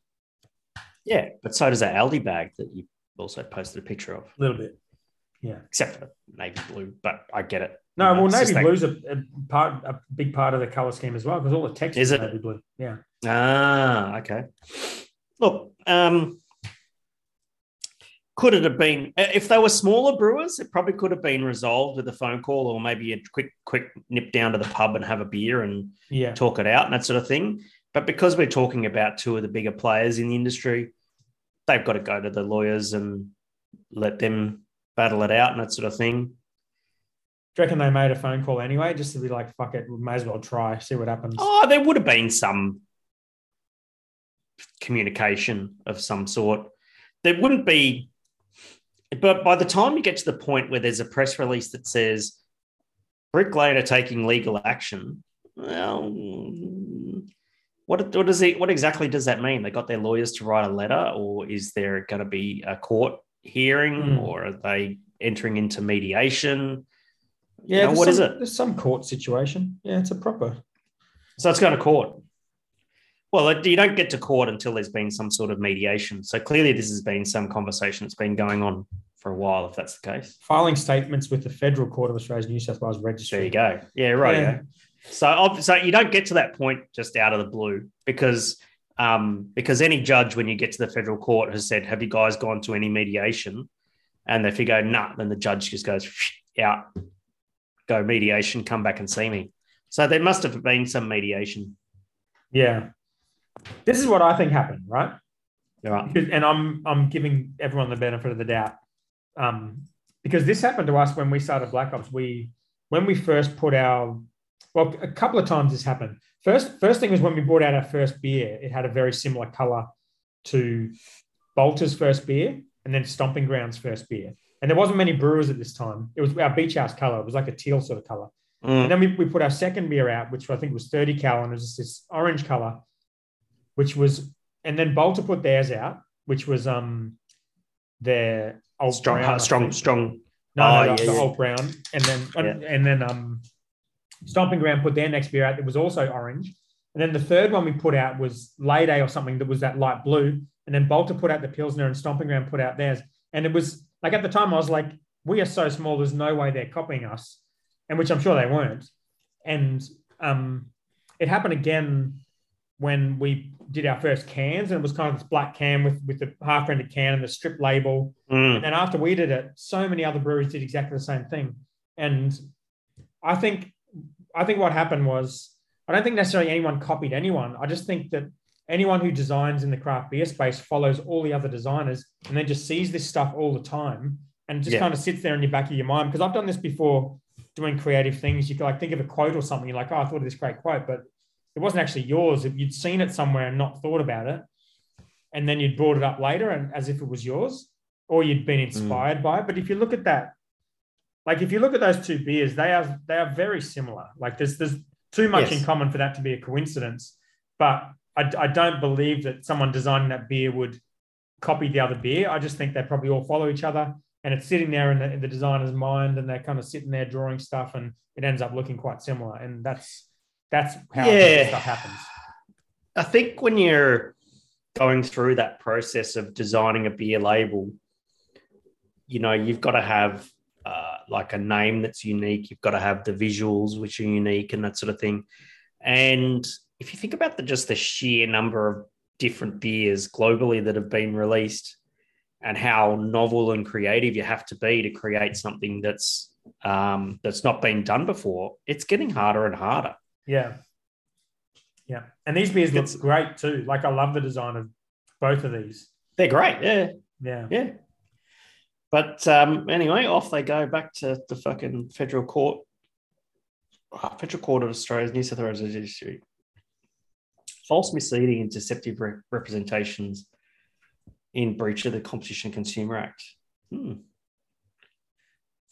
yeah, but so does that Aldi bag that you also posted a picture of, a little bit. Yeah. except for navy blue. But I get it. No, You know, well, navy blue's a, a part, a big part of the color scheme as well, because all the text Is is, navy blue. Yeah, Ah, okay. Look, um, could it have been uh, if they were smaller brewers? It probably could have been resolved with a phone call or maybe a quick, quick nip down to the pub and have a beer and yeah, talk it out and that sort of thing. But because we're talking about two of the bigger players in the industry, they've got to go to the lawyers and let them battle it out and that sort of thing. Do you reckon they made a phone call anyway, just to be like, fuck it, we may as well try, see what happens? Oh, there would have been some communication of some sort. There wouldn't be, but by the time you get to the point where there's a press release that says Brick Lane taking legal action, well, what, what does it? What exactly does that mean? They got their lawyers to write a letter, or is there going to be a court hearing, mm. or are they entering into mediation? Yeah, you know, what some, is it? There's some court situation. Yeah, it's a proper. So it's going to court. Well, you don't get to court until there's been some sort of mediation. So clearly, this has been some conversation that's been going on for a while, if that's the case. Filing statements with the Federal Court of Australia's New South Wales Registry. There you go. Yeah, right. Yeah. So, so you don't get to that point just out of the blue because um, because any judge, when you get to the federal court, has said, "Have you guys gone to any mediation?" And if you go, "Nah," then the judge just goes, "Out, go mediation, come back and see me." So there must have been some mediation. Yeah, this is what I think happened, right? Right. And I'm I'm giving everyone the benefit of the doubt, um, because this happened to us when we started Black Hops. We when we first put our well, a couple of times this happened. First, first thing was when we brought out our first beer. It had a very similar color to Balter's first beer, and then Stomping Ground's first beer. And there wasn't many brewers at this time. It was our beach house color. It was like a teal sort of color. Mm. And then we, we put our second beer out, which I think was 30 cal, and it was this orange color, which was, and then Balter put theirs out, which was um their old strong, brown, strong, strong. No, oh, no, yeah, the yeah. old brown, and then yeah. and then um Stomping Ground put their next beer out that was also orange. And then the third one we put out was Lady or something that was that light blue. And then Balter put out the Pilsner and Stomping Ground put out theirs. And it was like at the time I was like, we are so small, there's no way they're copying us. And which I'm sure they weren't. And um, it happened again when we did our first cans, and it was kind of this black can with with the half rendered can and the strip label. Mm. And then after we did it, so many other breweries did exactly the same thing. And I think I think what happened was I don't think necessarily anyone copied anyone. I just think that anyone who designs in the craft beer space follows all the other designers and then just sees this stuff all the time and just yeah. kind of sits there in the back of your mind. Because I've done this before doing creative things. You can like think of a quote or something. You're like, oh, I thought of this great quote, but it wasn't actually yours. You'd seen it somewhere and not thought about it. And then you'd brought it up later and as if it was yours, or you'd been inspired mm. by it. But if you look at that like if you look at those two beers, they are they are very similar. Like there's there's too much yes. in common for that to be a coincidence. But I, I don't believe that someone designing that beer would copy the other beer. I just think they probably all follow each other, and it's sitting there in the, in the designer's mind, and they're kind of sitting there drawing stuff, and it ends up looking quite similar. And that's that's how yeah. stuff happens. I think when you're going through that process of designing a beer label, you know, you've got to have uh, like a name that's unique. You've got to have the visuals which are unique and that sort of thing. And if you think about the just the sheer number of different beers globally that have been released and how novel and creative you have to be to create something that's um, that's not been done before, it's getting harder and harder. Yeah. Yeah. And these beers look great too. Like I love the design of both of these. They're great. Yeah. Yeah. Yeah. But um, anyway, off they go back to the fucking federal court. Oh, federal Court of Australia's New South Wales Judiciary. False, misleading, and deceptive re- representations in breach of the Competition Consumer Act. Hmm.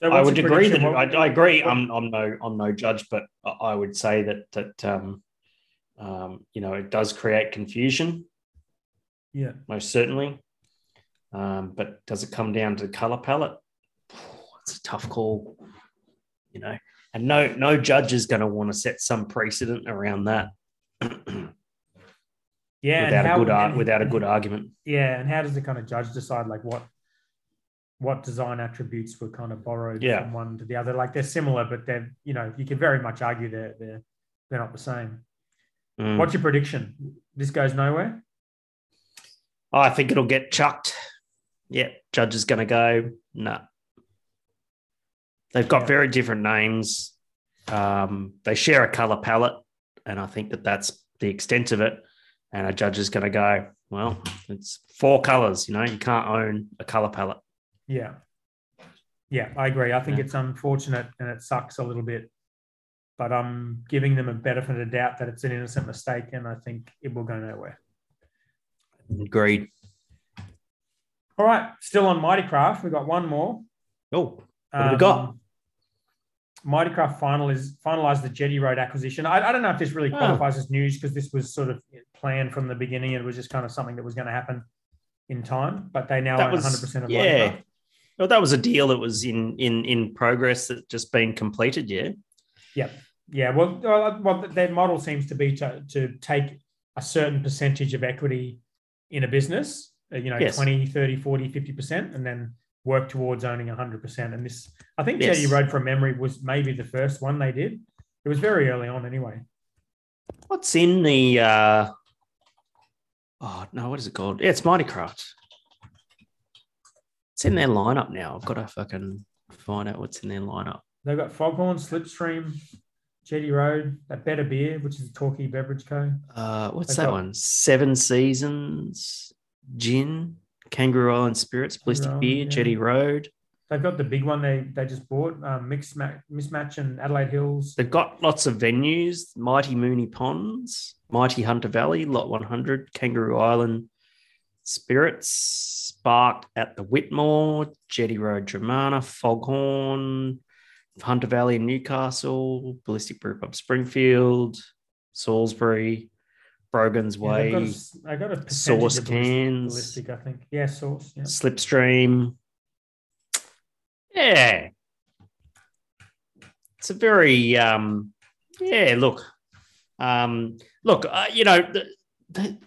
So I would agree that I, I, agree. I'm, I'm no I'm no judge, but I would say that that um, um, you know it does create confusion. Yeah, most certainly. Um, but does it come down to color palette? It's a tough call, you know. And no, no judge is going to want to set some precedent around that. yeah, without a good and, without a good argument. Yeah, and how does the kind of judge decide like what what design attributes were kind of borrowed yeah. from one to the other? Like they're similar, but they're you know you can very much argue they're they're they're not the same. Mm. What's your prediction? This goes nowhere. I think it'll get chucked yeah, judge is going to go, no. Nah. They've got yeah. very different names. Um, they share a color palette, and I think that that's the extent of it. And a judge is going to go, well, it's four colors. You know, you can't own a color palette. Yeah, yeah, I agree. I think yeah. it's unfortunate and it sucks a little bit, but I'm giving them a benefit of doubt that it's an innocent mistake, and I think it will go nowhere. Agreed. All right, still on Mighty Craft. We've got one more. Oh, what have we got? Um, Mighty Craft final is finalized the Jetty Road acquisition. I, I don't know if this really Oh. qualifies as news because this was sort of planned from the beginning. It was just kind of something that was going to happen in time, but they now That own was- 100% of yeah. Well, that was a deal that was in in in progress that just been completed. Yeah. Yeah, well, well, well, their model seems to be to, to take a certain percentage of equity in a business, uh, you know, Yes. 20, 30, 40, 50%, and then work towards owning 100%. And this, I think Yes. Jetty Road from memory was maybe the first one they did. It was very early on anyway. What's in the? uh Oh no, what is it called? Yeah, it's Mighty Craft. It's in their lineup now. I've got to fucking find out what's in their lineup. They've got Foghorn, Slipstream, Jetty Road, that Better Beer, which is a Torquay Beverage Co. Uh, what's They've that got- one? Seven Seasons, Gin, Kangaroo Island Spirits, Ballistic Beer, yeah. Jetty Road. They've got the big one they they just bought, um, Mix Mismatch and Adelaide Hills. They've got lots of venues: Mighty Moonee Ponds, Mighty Hunter Valley, Lot 100, Kangaroo Island, Spirits, Sparked at the Whitmore, Jetty Road, Dromana, Foghorn, Hunter Valley, Newcastle, Ballistic Brew Pub, Springfield, Salisbury, Brogan's Yeah, they've got a Way, got a of Cans, ballistic, I think. Yeah, sauce. Yeah. Slipstream. Yeah. It's a very um yeah, look. Um look, uh, you know, the, the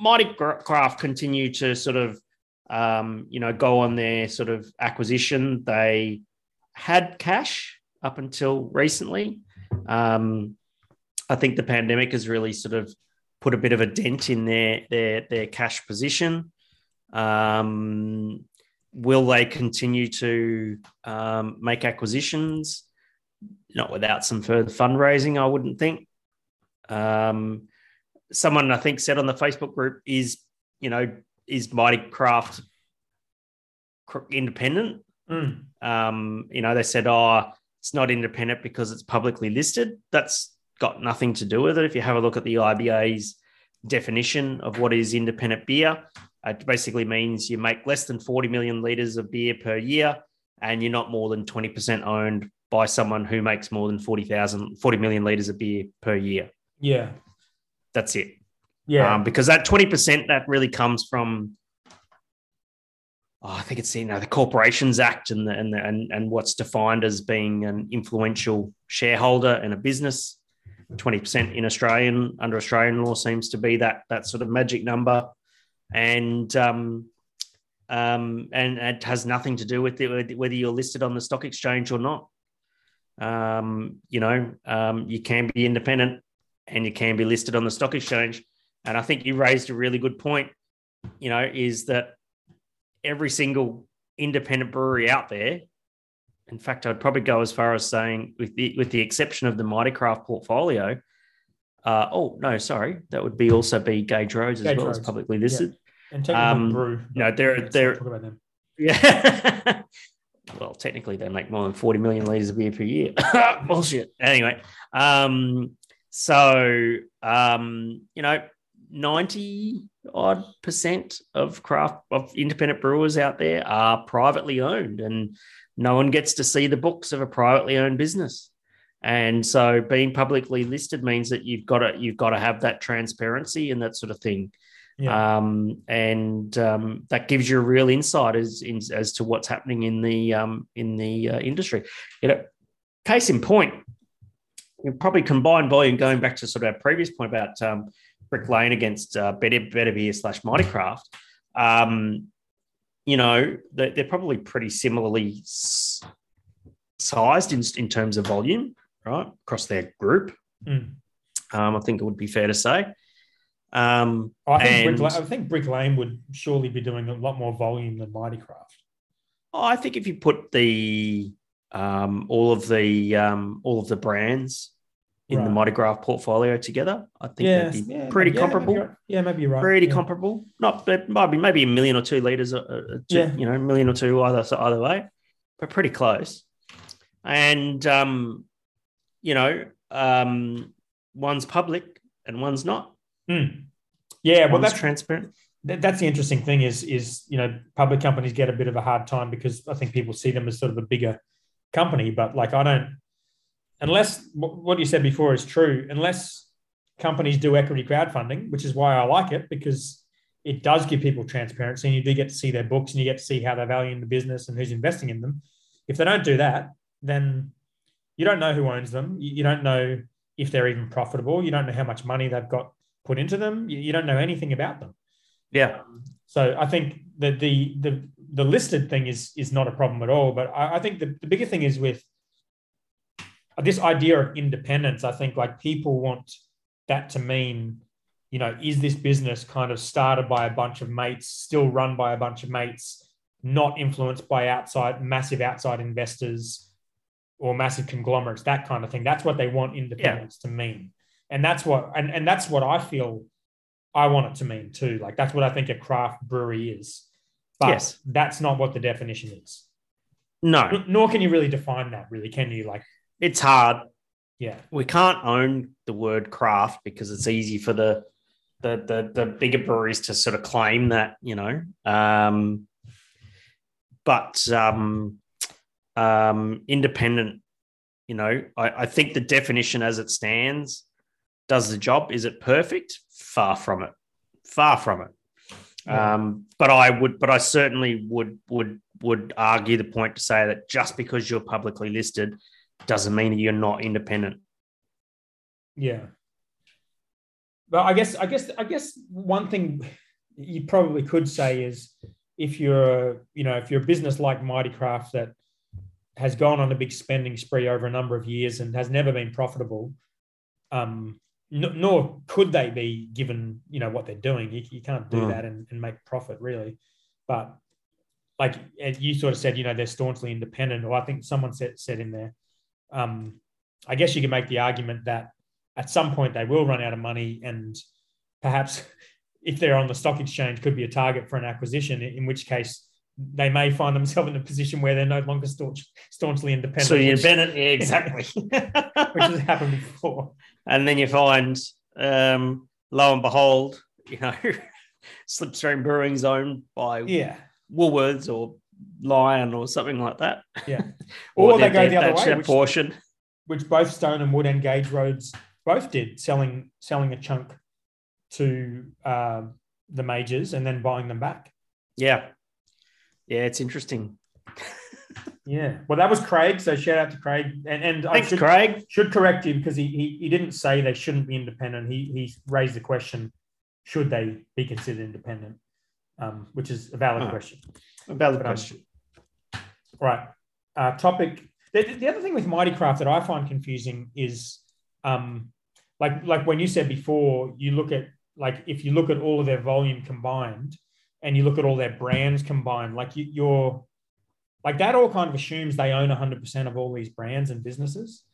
Mighty Craft continue to sort of um, you know, go on their sort of acquisition. They had cash up until recently. Um I think the pandemic has really sort of put a bit of a dent in their their their cash position. Um, will they continue to um, make acquisitions? Not without some further fundraising, I wouldn't think. Um, someone I think said on the Facebook group is, you know, is Mighty Craft independent? Mm. Um, you know, they said, oh, it's not independent because it's publicly listed. That's got nothing to do with it. If you have a look at the IBA's definition of what is independent beer, it basically means you make less than 40 million liters of beer per year and you're not more than 20% owned by someone who makes more than 40,000, 40 million liters of beer per year. Yeah. That's it. Yeah. Um, because that 20% that really comes from oh, I think it's you know the Corporations Act and the, and, the, and and what's defined as being an influential shareholder in a business. 20% in Australian under Australian law seems to be that that sort of magic number. And um, um, and it has nothing to do with it, whether you're listed on the stock exchange or not. Um, you know, um, you can be independent and you can be listed on the stock exchange. And I think you raised a really good point, you know, is that every single independent brewery out there, in fact, I'd probably go as far as saying, with the, with the exception of the Mighty Craft portfolio, uh, oh, no, sorry, that would be also be Gage Roads as Gage well as publicly listed. and technical um, brew. no, they're- they're- talk about them. Yeah. well, technically, they make more than 40 million liters of beer per year. Bullshit. Anyway, um, so, um, you know, 90 odd percent of craft of independent brewers out there are privately owned, and no one gets to see the books of a privately owned business. And so being publicly listed means that you've got to you've got to have that transparency and that sort of thing. Yeah. Um, and um, that gives you a real insight as in, as to what's happening in the um, in the uh, industry. You know, case in point, probably combined volume going back to sort of our previous point about um, Brick Lane against uh, Better Better Beer slash Mighty Craft. Um, you know, they're, they're probably pretty similarly s- sized in, in terms of volume, right, across their group. Mm. Um, I think it would be fair to say. Um, I think Brick and- Lane, I think Brick Lane would surely be doing a lot more volume than Mighty Craft. Oh, I think if you put the um, all of the um, all of the brands in the Right. Mighty Craft portfolio together, I think Yeah, that'd be yeah, pretty yeah, comparable. Maybe yeah, maybe you're right. pretty yeah. comparable. Not but maybe maybe a million or two liters, uh, uh, two, Yeah. you know, a million or two either so either way, but pretty close. And um, you know, um, one's public and one's not. Mm. Yeah, well, that's transparent. that's the interesting thing is is you know public companies get a bit of a hard time because I think people see them as sort of a bigger company, but like I don't unless what you said before is true, unless companies do equity crowdfunding, which is why I like it because it does give people transparency and you do get to see their books and you get to see how they're valuing the business and who's investing in them. If they don't do that, then you don't know who owns them. You don't know if they're even profitable. You don't know how much money they've got put into them. You don't know anything about them. Yeah. Um, so I think that the the the listed thing is is not a problem at all. But I, I think the, the bigger thing is with this idea of independence. I think like people want that to mean, you know, is this business kind of started by a bunch of mates, still run by a bunch of mates, not influenced by outside massive outside investors or massive conglomerates, that kind of thing. That's what they want independence yeah. to mean. And that's what and, and that's what I feel I want it to mean too. Like that's what I think a craft brewery is. But yes. that's not what the definition is. No. nor can you really define that, really, can you? Like it's hard. Yeah. We can't own the word craft because it's easy for the the the, the bigger breweries to sort of claim that, you know. Um, but um, um, independent, you know, I, I think the definition as it stands does the job. Is it perfect? Far from it. Far from it. Yeah. Um, but I would, but I certainly would would would argue the point to say that just because you're publicly listed doesn't mean that you're not independent. Yeah. But I guess I guess I guess one thing you probably could say is if you're you know if you're a business like Mighty Craft that has gone on a big spending spree over a number of years and has never been profitable, um, nor could they be given you know what they're doing you, you can't do mm. that and, and, make profit really but like you sort of said you know they're staunchly independent or i think someone said, said in there um, i guess you can make the argument that at some point they will run out of money and perhaps if they're on the stock exchange could be a target for an acquisition in which case they may find themselves in a position where they're no longer staunch, staunchly independent. So you're independent, yeah, exactly, which has happened before. And then you find, um, lo and behold, you know, Slipstream Brewing's owned by yeah Woolworths or Lion or something like that. Yeah, or, or they go the other way, which, portion, which both Stone and Wood and Gage Roads both did, selling selling a chunk to uh, the majors and then buying them back. Yeah, yeah, it's interesting. yeah. Well, that was Craig. So shout out to Craig. And, and Thanks, I should, Craig. Should correct you because he, he, he didn't say they shouldn't be independent. He, he raised the question should they be considered independent, um, which is a valid oh, question. A valid but, um, question. right. Uh, topic. The, the, other thing with Mighty Craft that I find confusing is um, like like when you said before, you look at like if you look at all of their volume combined, and you look at all their brands combined, like you, you're like that all kind of assumes they own 100% of all these brands and businesses.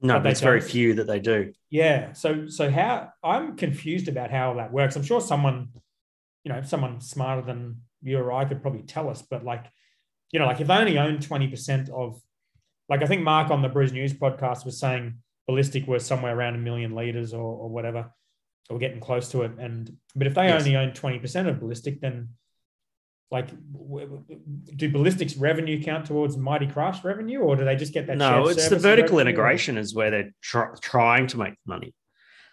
No, but it's very few that they do. Yeah. So, so how I'm confused about how that works. I'm sure someone, you know, someone smarter than you or I could probably tell us, but like, you know, like if they only own 20% of, like, I think Mark on the Brews News podcast was saying ballistic was somewhere around a million liters or, or whatever or getting close to it. And but if they yes. only own twenty percent of ballistic, then like do ballistics revenue count towards mighty craft revenue or do they just get that no it's the vertical integration or? is where they're tr- trying to make money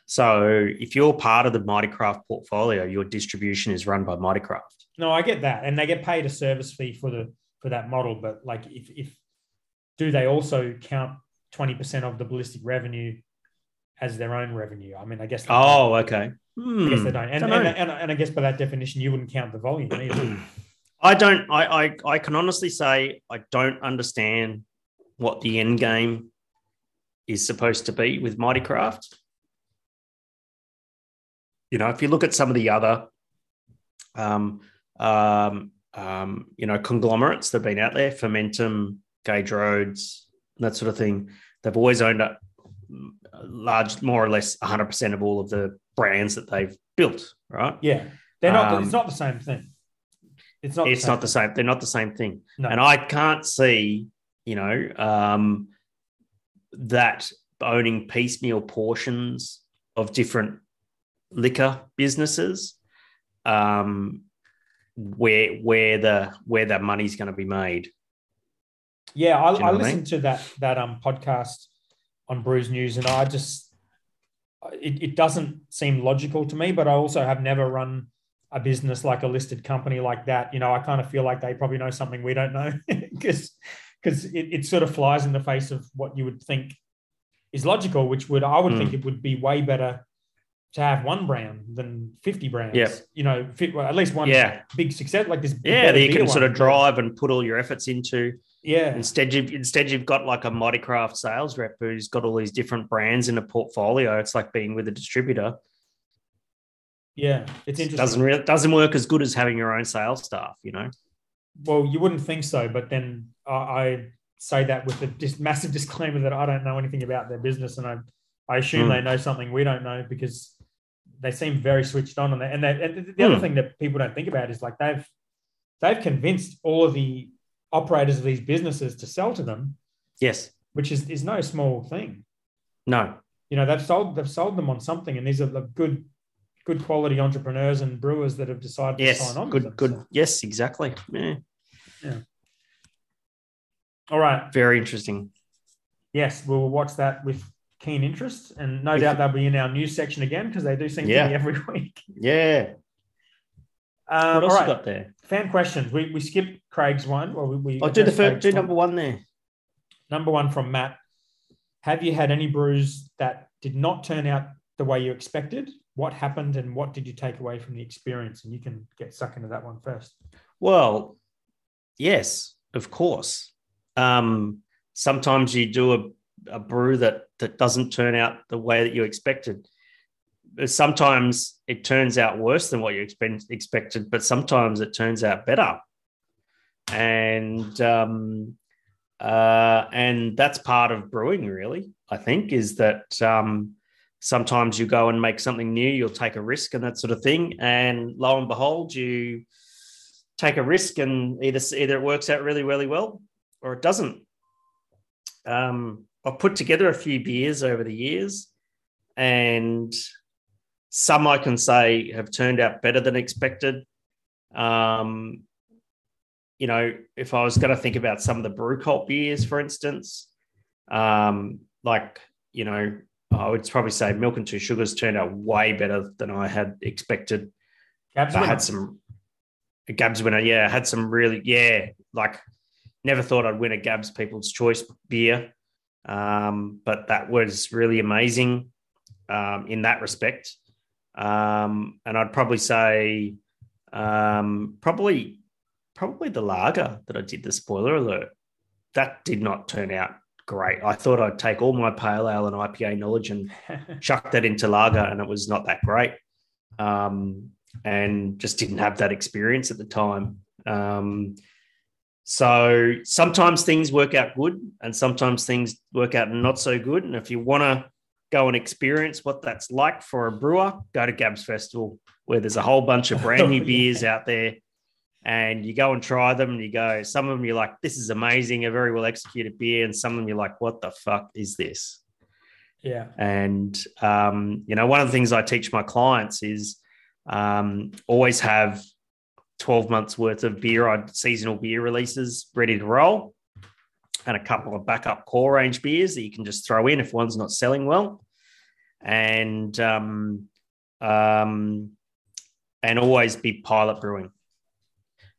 so if you're part of the mighty craft portfolio your distribution is run by mighty craft no i get that and they get paid a service fee for the for that model but like if if do they also count 20% of the ballistic revenue as their own revenue. I mean, I guess. Oh, okay. I guess they hmm. don't. And, don't and, and, and, I guess by that definition, you wouldn't count the volume either. I don't. I, I I can honestly say I don't understand what the end game is supposed to be with Mighty Craft. You know, if you look at some of the other, um, um, um, you know, conglomerates that have been out there, Fermentum, Gage Roads, that sort of thing, they've always owned a, large, more or less 100% of all of the brands that they've built, right? Yeah. They're not, um, it's not the same thing. It's not, it's the not the same. They're not the same thing. No. And I can't see, you know, um, that owning piecemeal portions of different liquor businesses um, where where the where that money's going to be made. Yeah, I, you know I what I listened to that that um podcast on Brews News, and I just it, it doesn't seem logical to me. But I also have never run a business like a listed company like that. You know, I kind of feel like they probably know something we don't know because because it, it sort of flies in the face of what you would think is logical, which would I would Mm. think it would be way better to have one brand than 50 brands. Yeah. You know, fit, well, at least one Yeah. big success like this. Yeah, that you can sort of drive and put all your efforts into. Yeah. Instead, you've instead you've got like a Mighty Craft sales rep who's got all these different brands in a portfolio. It's like being with a distributor. Yeah. It's interesting. doesn't really doesn't work as good as having your own sales staff. You know. Well, you wouldn't think so, but then I, I say that with a dis- massive disclaimer that I don't know anything about their business, and I, I assume Hmm. they know something we don't know because they seem very switched on on that. And, they, and the other Hmm. thing that people don't think about is like they've they've convinced all of the operators of these businesses to sell to them, Yes. which is is no small thing. No. You know, they've sold they've sold them on something, and these are the good good quality entrepreneurs and brewers that have decided to sign on. Good. them. Good. So, Yes. Exactly. Yeah. yeah. all right. Very interesting. yes, we'll watch that with keen interest, and no doubt they'll be in our news section again because they do seem Yeah. to be every week. Yeah. Um, What else all you got there? fan questions. We we skipped Craig's one. Well, we, we I'll do the first. Do one. number one there. Number one from Matt. Have you had any brews that did not turn out the way you expected? What happened, and what did you take away from the experience? And you can get stuck into that one first. Well, yes, of course. Um, sometimes you do a, a brew that that doesn't turn out the way that you expected. Sometimes it turns out worse than what you expect, expected, but sometimes it turns out better. And um, uh, and that's part of brewing, really. I think is that um, sometimes you go and make something new, you'll take a risk and that sort of thing, and lo and behold, you take a risk and either either it works out really really well or it doesn't. Um, I've put together a few beers over the years, and some I can say have turned out better than expected. Um, you know, if I was going to think about some of the Brewcult beers, for instance, um, like you know, I would probably say Milk and Two Sugars turned out way better than I had expected. Gabs I had some a Gabs winner. Yeah, I had some really yeah, like never thought I'd win a Gabs People's Choice beer, um, but that was really amazing um, in that respect. Um, and I'd probably say um, probably probably the lager that I did the spoiler alert that did not turn out great. I thought I'd take all my pale ale and IPA knowledge and chuck that into lager, and it was not that great. Um, and just didn't have that experience at the time. Um, so sometimes things work out good, and sometimes things work out not so good. And if you want to go and experience what that's like for a brewer, go to Gabs Festival, where there's a whole bunch of brand Oh, new yeah. beers out there. And you go and try them, and you go. Some of them you're like, "This is amazing, a very well executed beer," and some of them you're like, "What the fuck is this?" yeah. And um, you know, one of the things I teach my clients is um, always have 12 months worth of beer, seasonal beer releases ready to roll, and a couple of backup core range beers that you can just throw in if one's not selling well, and um, um, and always be pilot brewing,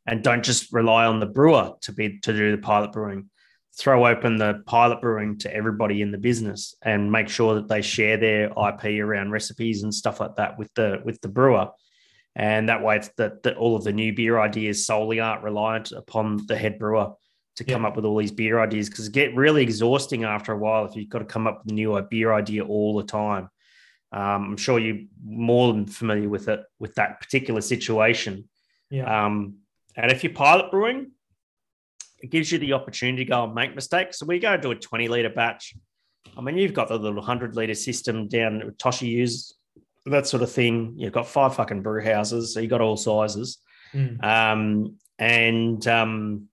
and don't just rely on the brewer to be to do the pilot brewing throw open the pilot brewing to everybody in the business and make sure that they share their IP around recipes and stuff like that with the with the brewer. And that way, it's that, that all of the new beer ideas solely aren't reliant upon the head brewer to come Yeah. up with all these beer ideas because it get really exhausting after a while if you've got to come up with a new beer idea all the time. Um, I'm sure you're more than familiar with it with that particular situation. Yeah. Um, and if you're pilot brewing, it gives you the opportunity to go and make mistakes. So we go do a 20 litre batch. I mean, you've got the little 100 litre system down Toshi uses, that sort of thing. You've got five fucking brew houses, so you've got all sizes. Mm. Um, and um,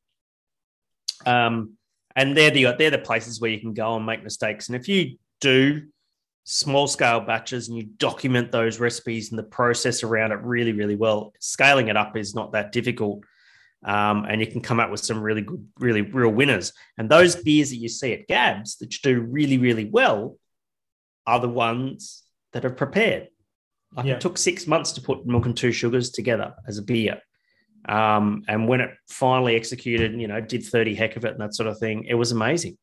um, and they're the they're the places where you can go and make mistakes. And if you do small scale batches and you document those recipes and the process around it really, really well, scaling it up is not that difficult. Um, and you can come up with some really good, really real winners. And those beers that you see at Gabs that do really, really well are the ones that are prepared. Like Yeah. it took six months to put milk and two sugars together as a beer. Um, and when it finally executed, you know, did 30 heck of it and that sort of thing, it was amazing.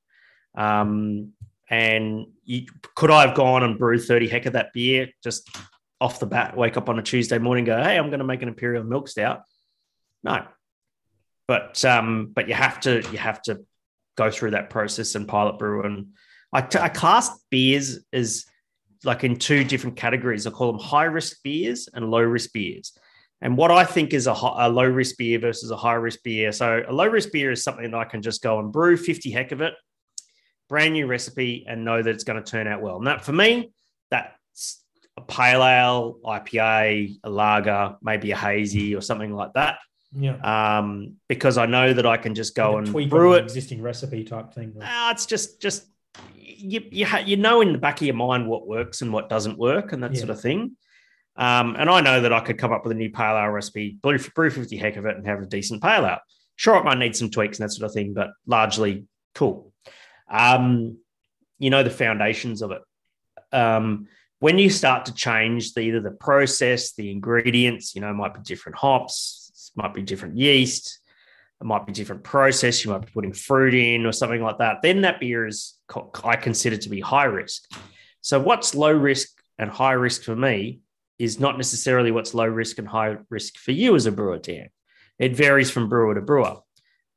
Um, and you, could I have gone and brewed 30 heck of that beer just off the bat, wake up on a Tuesday morning, go, hey, I'm going to make an imperial milk stout? No. But um, but you have to you have to go through that process and pilot brew. And I, I class beers as like in two different categories. I call them high risk beers and low risk beers. And what I think is a, a low risk beer versus a high risk beer. So a low risk beer is something that I can just go and brew 50 heck of it, brand new recipe, and know that it's going to turn out well. And that for me, that's a pale ale, IPA, a lager, maybe a hazy or something like that. Yeah. Um, because I know that I can just go Like and tweak brew it an existing recipe type thing. Ah, it's just just you you, ha- you know in the back of your mind what works and what doesn't work and that Yeah. sort of thing. Um, and I know that I could come up with a new pale ale recipe, brew, brew 50 heck of it, and have a decent pale ale. Sure, it might need some tweaks and that sort of thing, but largely cool. Um, you know the foundations of it. Um, when you start to change the, either the process, the ingredients, you know, might be different hops, might be different yeast, it might be different process. You might be putting fruit in or something like that. Then that beer is I consider to be high risk. So what's low risk and high risk for me is not necessarily what's low risk and high risk for you as a brewer, Dan. It varies from brewer to brewer,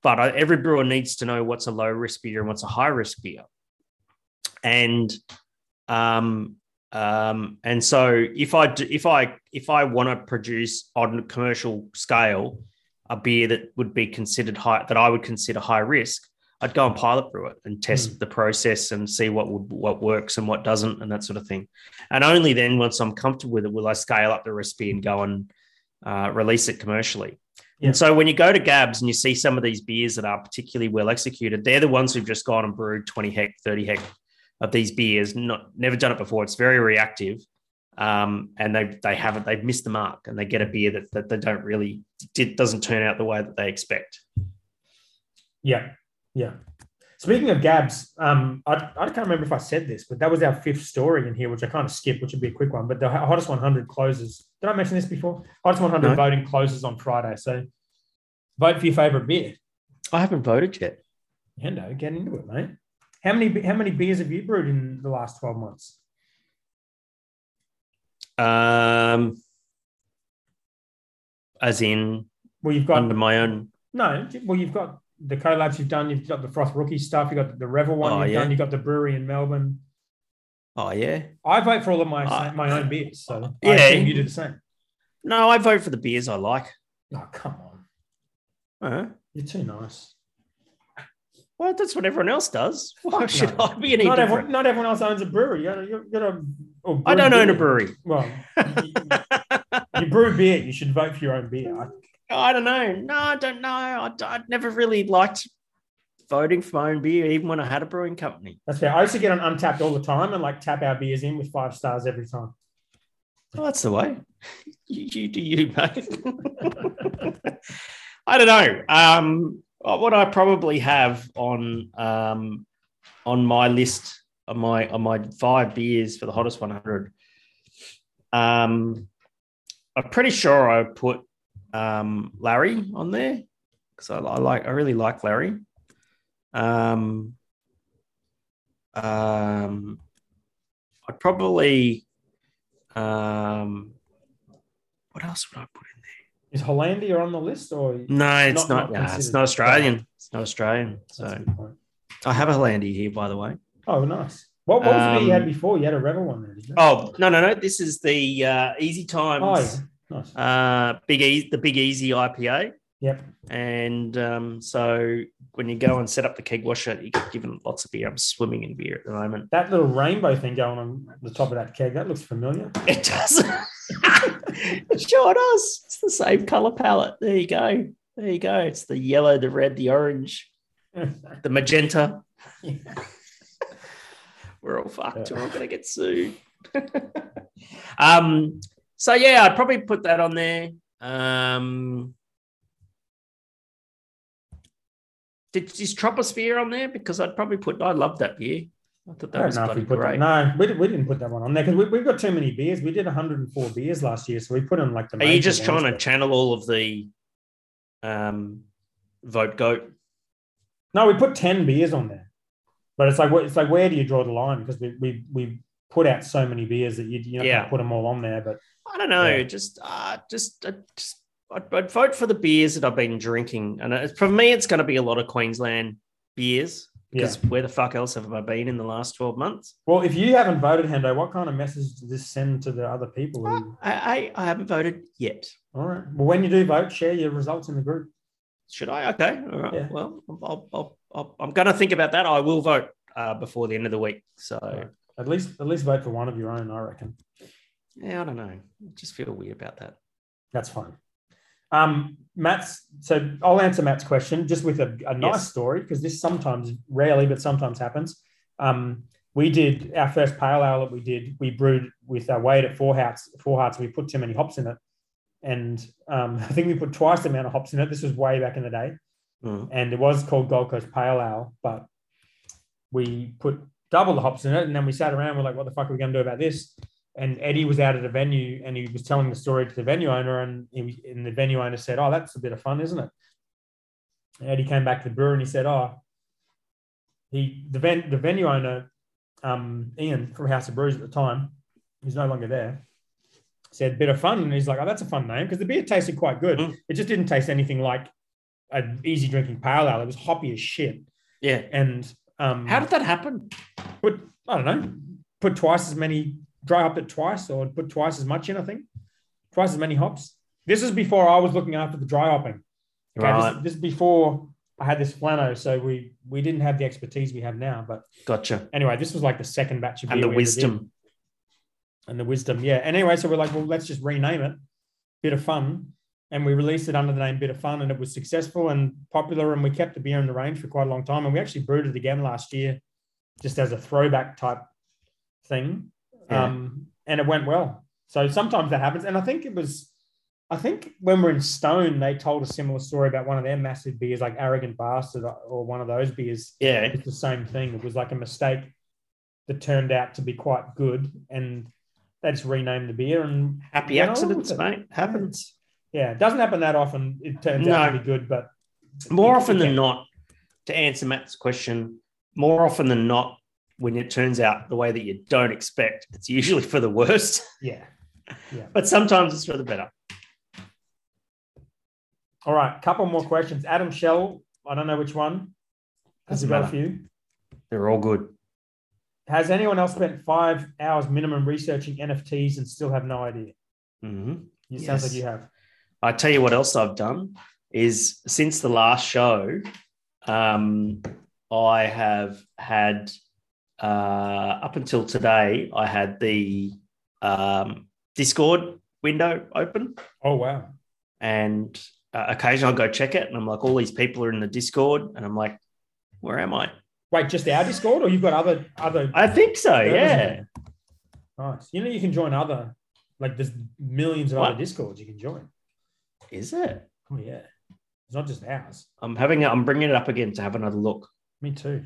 but every brewer needs to know what's a low risk beer and what's a high risk beer. And um, um, and so if I do, if I if I want to produce on a commercial scale a beer that would be considered high that I would consider high risk, I'd go and pilot brew it and test the process and see what would what works and what doesn't and that sort of thing. And only then, once I'm comfortable with it, will I scale up the recipe and go and uh, release it commercially. Yeah. And so when you go to Gabs and you see some of these beers that are particularly well executed, they're the ones who've just gone and brewed 20 heck, 30 heck of these beers, not never done it before. It's very reactive. Um, and they they haven't they've missed the mark and they get a beer that, that they don't really it doesn't turn out the way that they expect. Yeah, yeah. Speaking of Gabs, um, I, I can't remember if I said this, but that was our fifth story in here, which I kind of skipped, which would be a quick one. But the hottest 100 closes. Did I mention this before? Hottest 100 No. voting closes on Friday. So vote for your favorite beer. I haven't voted yet. Hendo, get into it, mate. How many how many beers have you brewed in the last 12 months? Um, as in Well, you've got under my own. no. Well, you've got the collabs you've done. You've got the Froth Rookie stuff. You've got the Revel one Oh, you've yeah. done. You've got the brewery in Melbourne. Oh yeah. I vote for all of my Uh, my own beers. So I yeah. assume you do the same. No, I vote for the beers I like. Oh, come on. Uh, You're too nice. Well, that's what everyone else does. Why should no. I be any Not different? everyone, not everyone else owns a brewery. You gotta, you gotta, or I don't own a brewery. Well, you, you brew beer. You should vote for your own beer. I- I don't know. No, I don't know. I, I'd never really liked voting for my own beer, even when I had a brewing company. That's fair. I used to get on Untappd all the time and like tap our beers in with five stars every time. That's the way. You, you do you, mate. I don't know. Um, what I probably have on um, on my list of my on my five beers for the hottest 100. Um, I'm pretty sure I put um, Larry on there because I, I like I really like Larry. Um, um, I'd probably um, what else would I put Is Hollandia on the list or? No, it's Not- not. not nah, it's not Australian. It's not Australian. So. I have a Hollandia here, by the way. Oh, nice. What, what was the beer you had Um, before? You had a Revel one there, did you? Oh no, no, no! This is the uh, Easy Times, Oh, yeah. Nice. uh, big e- the Big Easy IPA. Yep. And um, so when you go and set up the keg washer, you get given lots of beer. I'm swimming in beer at the moment. That little rainbow thing going on the top of that keg, that looks familiar. It does. it sure does. It's the same color palette. There you go. There you go. It's the yellow, the red, the orange, the magenta. We're all fucked. We're all gonna get sued. um. So yeah, I'd probably put that on there. Um. Did is Troposphere on there? Because I'd probably put. I love that beer. I thought I that don't was know if bloody we put great. that. No, we, we didn't put that one on there because we, we've got too many beers. We did 104 beers last year, so we put in like the. Are you just trying to channel all of the um vote goat? No, we put 10 beers on there, but it's like, what- it's like, where do you draw the line? Because we we we put out so many beers that you you Yeah. put them all on there. But I don't know. Yeah. Just, uh, just, uh, just I'd, I'd vote for the beers that I've been drinking, and for me, it's going to be a lot of Queensland beers yeah. because where the fuck else have I been in the last twelve months? Well, if you haven't voted, Hendo, what kind of message does this send to the other people? Who... I, I, I haven't voted yet. All right. Well, when you do vote, share your results in the group. Should I? Okay. All right. Yeah. Well, I'll, I'll, I'll, I'm going to think about that. I will vote uh, before the end of the week. So Right. At least at least vote for one of your own, I reckon. yeah, I don't know. I just feel weird about that. That's fine. Um, Matt's so I'll answer Matt's question just with a, a nice Yes. story because this sometimes, rarely, but sometimes happens. Um, we did our first pale ale that we did. We brewed with our weight at four hearts. Four hearts. We put too many hops in it, and um, I think we put twice the amount of hops in it. This was way back in the day, Mm. and it was called Gold Coast Pale Ale, but we put double the hops in it, and then we sat around. We're like, "What the fuck are we going to do about this?" And Eddie was out at a venue, and he was telling the story to the venue owner, and he and the venue owner said, "Oh, that's a bit of fun, isn't it?" And Eddie came back to the brewer and he said, "Oh, he the ven, the venue owner, um, Ian from House of Brews at the time, he's no longer there." Said bit of fun, and he's like, "Oh, that's a fun name because the beer tasted quite good. Mm. It just didn't taste anything like an easy drinking pale ale. It was hoppy as shit." Yeah. And um, How did that happen? put I don't know, put twice as many dry hop it twice, or put twice as much in. I think twice as many hops. This is before I was looking after the dry hopping. Okay, Right. this, this is before I had this flano, so we we didn't have the expertise we have now. But Gotcha. anyway, this was like the second batch of And the we ever did. wisdom. and the wisdom, yeah. And anyway, so we're like, well, let's just rename it. Bit of fun, and we released it under the name Bit of Fun, and it was successful and popular, and we kept the beer in the range for quite a long time. And we actually brewed it again last year, just as a throwback type thing, Yeah. um, and it went well. So sometimes that happens, and I think it was. I think when we're in Stone, they told a similar story about one of their massive beers, like Arrogant Bastard, or one of those beers. Yeah. It's the same thing. It was like a mistake that turned out to be quite good, and they just renamed the beer. And Happy accidents, mate. Happens. yeah, it doesn't happen that often. It turns No. out to be good, but More often than not, to answer Matt's question, more often than not, when it turns out the way that you don't expect, it's usually for the worst, yeah. yeah. but sometimes it's for the better. All right, couple more questions. Adam Shell, I don't know which one. Has Doesn't got a few. They're all good. Has anyone else spent five hours minimum researching NFTs and still have no idea? hmm It sounds like you have. I tell you what else I've done is since the last show, um, I have had uh, up until today, I had the um, Discord window open, Oh wow. and uh, occasionally I'll go check it, and I'm like, all these people are in the Discord, and I'm like, where am I? Wait, just our Discord, or you've got other other? I think so. Servers Yeah. Nice. You know, you can join other. Like, there's millions of What? other Discords you can join. Is it? Oh yeah, it's not just ours. I'm having. I'm bringing it up again to have another look. Me too.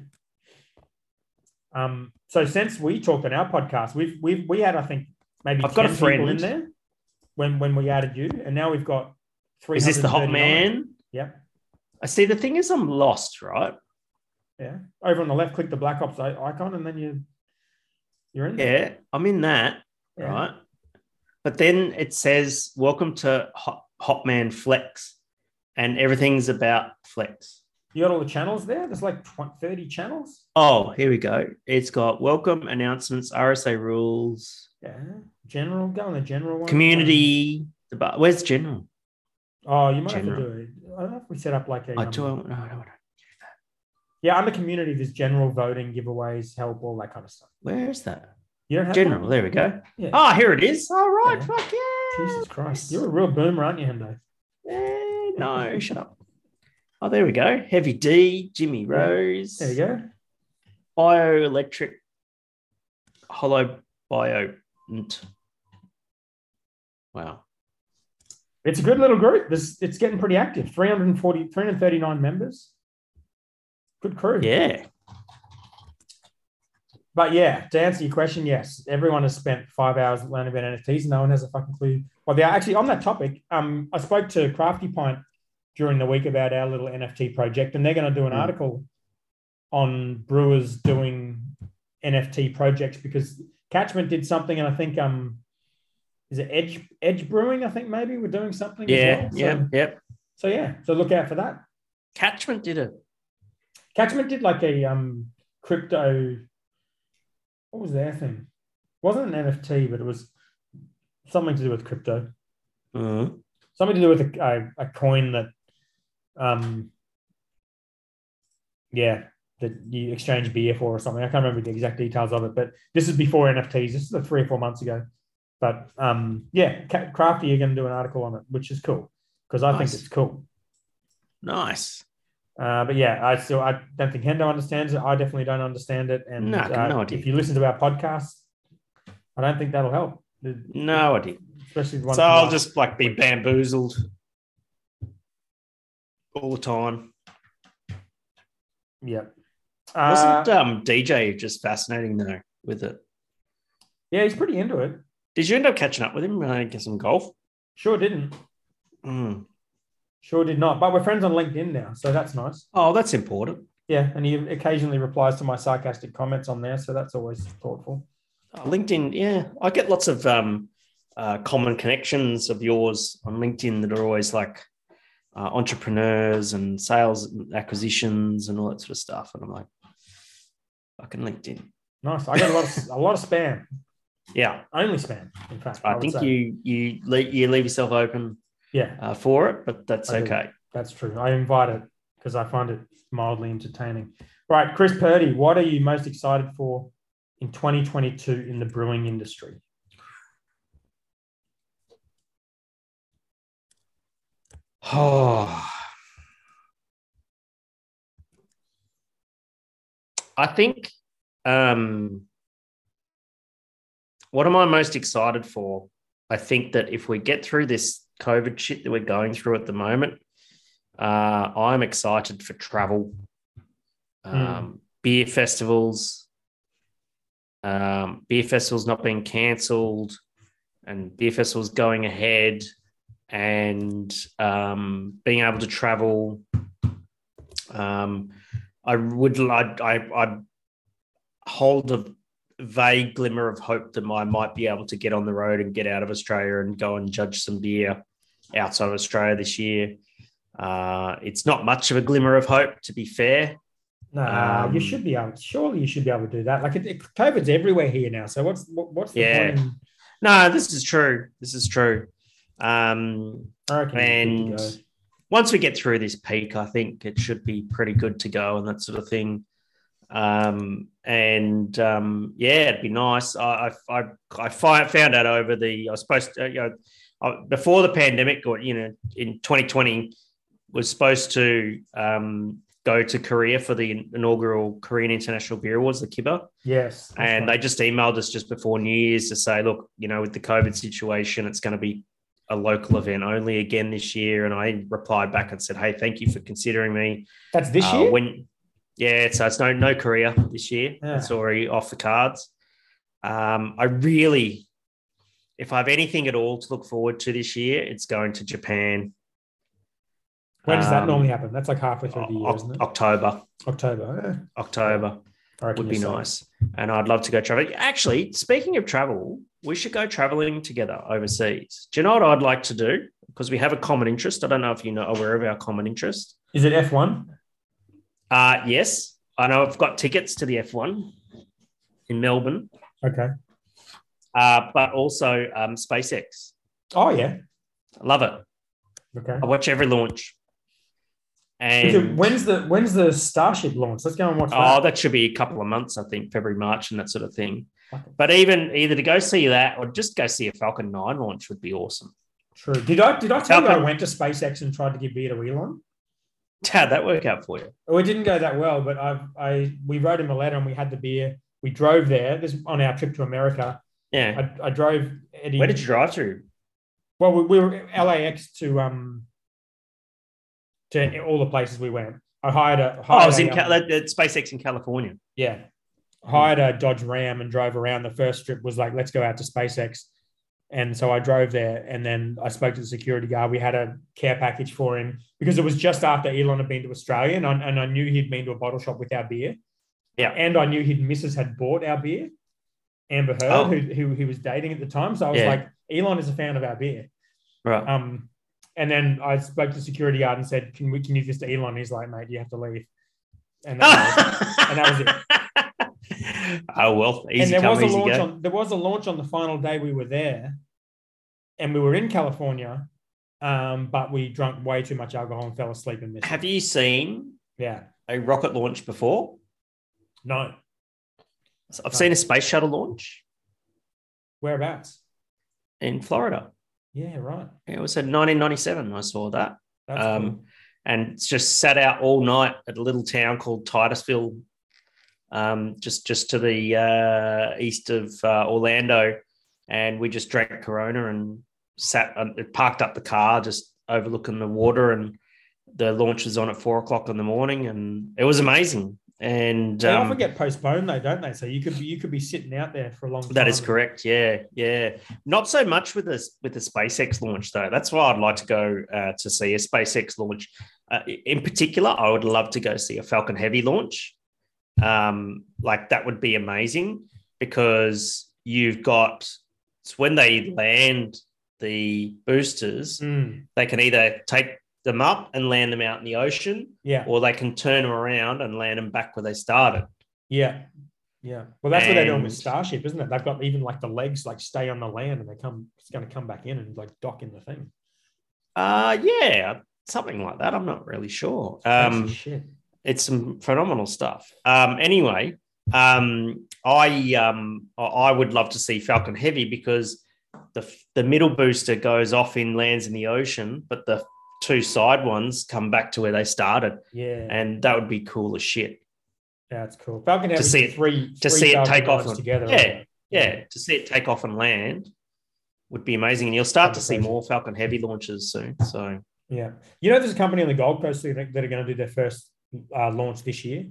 Um, so since we talked on our podcast, we've we've we had I think maybe I've got a 10 people in there when when we added you, and now we've got three. Is this the hot man? Yep. I see. The thing is, I'm lost, right? Yeah. Over on the left, click the Black Hops icon, and then you you're in. there. Yeah, I'm in that. Yeah. right? But then it says, "Welcome to Hot, Hotman Flex," and everything's about Flex. You got all the channels there. There's like 20, 30 channels. Oh, here we go. It's got welcome announcements, RSA rules, Yeah. General. Go on the general one. community. The bar. Where's general? Oh, you might General. have to do it. I don't know if we set up like a. I um, do. No, no, no. Yeah, under community, there's general voting, giveaways, help, all that kind of stuff. Where is that? You don't have General. one? There we go. Yeah. Oh, here it is. All right. Yeah. Fuck yeah. Jesus Christ, you're a real boomer, aren't you, Hendo? Eh, no, shut up. Oh, there we go. Heavy D, Jimmy Rose. There you go. Bioelectric Hollow Bio. Wow. It's a good little group. This it's getting pretty active. 340, 339 members. Good crew. Yeah. But yeah, to answer your question, yes, everyone has spent five hours learning about NFTs. No one has a fucking clue. Well, they are actually on that topic. Um, I spoke to Crafty Pint during the week about our little NFT project, and they're going to do an Mm. article on brewers doing NFT projects because Catchment did something, and I think um, is it Edge Edge Brewing? I think maybe we're doing something. as Yeah. well. So- Yeah. Yep. So yeah, so look out for that. Catchment did it. Catchment did like a um crypto. What was their thing? It wasn't an NFT, but it was something to do with crypto. Mhm. Something to do with a, a, a coin that, um, yeah, that you exchange beer for or something. I can't remember the exact details of it, but this is before NFTs. This is like three or four months ago. But um, yeah, Crafty, you're going to do an article on it, which is cool because I Nice. think it's cool. Nice. Uh, but yeah, I still I don't think Hendo understands it. I definitely don't understand it. And No, uh, no idea. if you listen to our podcast, I don't think that'll help. No idea. Especially the one So I'll just like be bamboozled all the time. yeah. Wasn't Uh, um, DJ just fascinating though with it? yeah, he's pretty into it. Did you end up catching up with him? Uh, get some golf. Sure didn't. Mm. Sure did not. But we're friends on LinkedIn now, so that's nice. Oh, that's important. Yeah, and he occasionally replies to my sarcastic comments on there, so that's always thoughtful. Oh, LinkedIn, yeah, I get lots of um, uh, common connections of yours on LinkedIn that are always like uh, entrepreneurs and sales acquisitions and all that sort of stuff. And I'm like, fucking LinkedIn. Nice. I got a lot of a lot of spam. Yeah, Only spam, in fact. I, would think you you le- you leave yourself open Yeah, uh, for it, but that's I do. okay. That's true. I invite it because I find it mildly entertaining. Right, Chris Purdy, what are you most excited for in 2022 in the brewing industry? Oh, I think um, what am I most excited for? I think that if we get through this COVID shit that we're going through at the moment, uh, I'm excited for travel, um, beer festivals, um, beer festivals not being cancelled, and beer festivals going ahead, and um, being able to travel. Um, I would like I I hold a vague glimmer of hope that I might be able to get on the road and get out of Australia and go and judge some beer outside of Australia this year. Uh, it's not much of a glimmer of hope, to be fair. You Um, should be able. Surely you should be able to do that. Like it, it- COVID's everywhere here now. So what's what, what's the Yeah. point? In, No, this is true. This is true. Um, I reckon you're and good to go. once we get through this peak, I think it should be pretty good to go and that sort of thing. Um, and um, yeah, it'd be nice. I I I, I found out over the I was supposed to you know uh, before the pandemic or you know in 2020 was supposed to um, go to Korea for the inaugural Korean International Beer Awards, the Kiba yes, and right. they just emailed us just before New Year's to say, look, you know, with the COVID situation, it's going to be a local event only again this year. And I replied back and said, hey, thank you for considering me. that's this Uh, year. When, yeah, so it's no no Korea this year. Yeah. It's already off the cards. Um, I really, if I have anything at all to look forward to this year, it's going to Japan. when does that um, normally happen? That's like halfway through the year, isn't it? October. October. October. Yeah, reckon would be nice. And I'd love to go travel. Actually, speaking of travel, we should go traveling together overseas. Do you know what I'd like to do? Because we have a common interest. I don't know if you know aware of our common interest. Is it F1? Uh yes. I know I've got tickets to the F1 in Melbourne, Okay. uh, but also um, SpaceX. Oh yeah. I love it. Okay. I watch every launch. It- And when's the when's the Starship launch? Let's go and watch oh, that. that should be a couple of months, I think, February, March, and that sort of thing. But even either to go see that or just go see a Falcon 9 launch would be awesome. True. Did I did I tell you I went to SpaceX and tried to give beer to Elon? How'd that work out for you? Oh, it didn't go that well, but I I we wrote him a letter and we had the beer. we drove there. This on our trip to America. Yeah. I, I drove Eddie. Where did you drive through? Well, we, we were LAX to um to all the places we went. I hired a. Oh, I was a, in um, Cal- at SpaceX in California. Yeah. Hired a Dodge Ram and drove around. The first trip was like, let's go out to SpaceX. And so I drove there and then I spoke to the security guard. We had a care package for him because it was just after Elon had been to Australia and I, and I knew he'd been to a bottle shop with our beer. Yeah. And I knew his missus had bought our beer, Amber Heard, Oh. who, who he was dating at the time. So I was Yeah. like, Elon is a fan of our beer. Right. Um, and then I spoke to the security guard and said, "Can we can you this to Elon?" He's like, "Mate, you have to leave." And that was, and that was it. Oh well, and easy there come, was a launch go. on there was a launch on the final day we were there, and we were in California, um, but we drank way too much alcohol and fell asleep and missed. it. Have you seen Yeah, a rocket launch before? no, I've No. seen a space shuttle launch whereabouts? in Florida. Yeah, right. It was in 1997. I saw that. Um, cool. and it's just sat out all night at a little town called Titusville, um, just just to the uh, east of uh, Orlando, and we just drank Corona and sat um, parked up the car just overlooking the water, and the launch was on at four o'clock in the morning, and it was amazing. And They um, often get postponed though, don't they? So you could be you could be sitting out there for a long time. that is correct. Yeah, yeah. Not so much with this with the SpaceX launch though. That's why I'd like to go uh, to see a SpaceX launch. Uh, in particular, I would love to go see a Falcon Heavy launch. Um, like that would be amazing because you've got it's when they land the boosters, Mm, they can either take them up and land them out in the ocean, yeah, or they can turn them around and land them back where they started. yeah, yeah. Well, that's what they're doing with Starship, isn't it? They've got even like the legs like stay on the land and they come. It's going to come back in and like dock in the thing. Uh yeah, something like that. I'm not really sure. Um, shit. It's some phenomenal stuff. Um, anyway, um, I um, I would love to see Falcon Heavy because the the middle booster goes off in lands in the ocean, but the two side ones come back to where they started, Yeah, and that would be cool as shit. yeah, it's cool. Falcon Heavy to see it- three to three see it take off on- together. yeah, isn't it? Yeah, to see it take off and land would be amazing, and you'll start to see more Falcon Heavy launches soon. So yeah. You know, there's a company on the Gold Coast that are going to do their first uh, launch this year.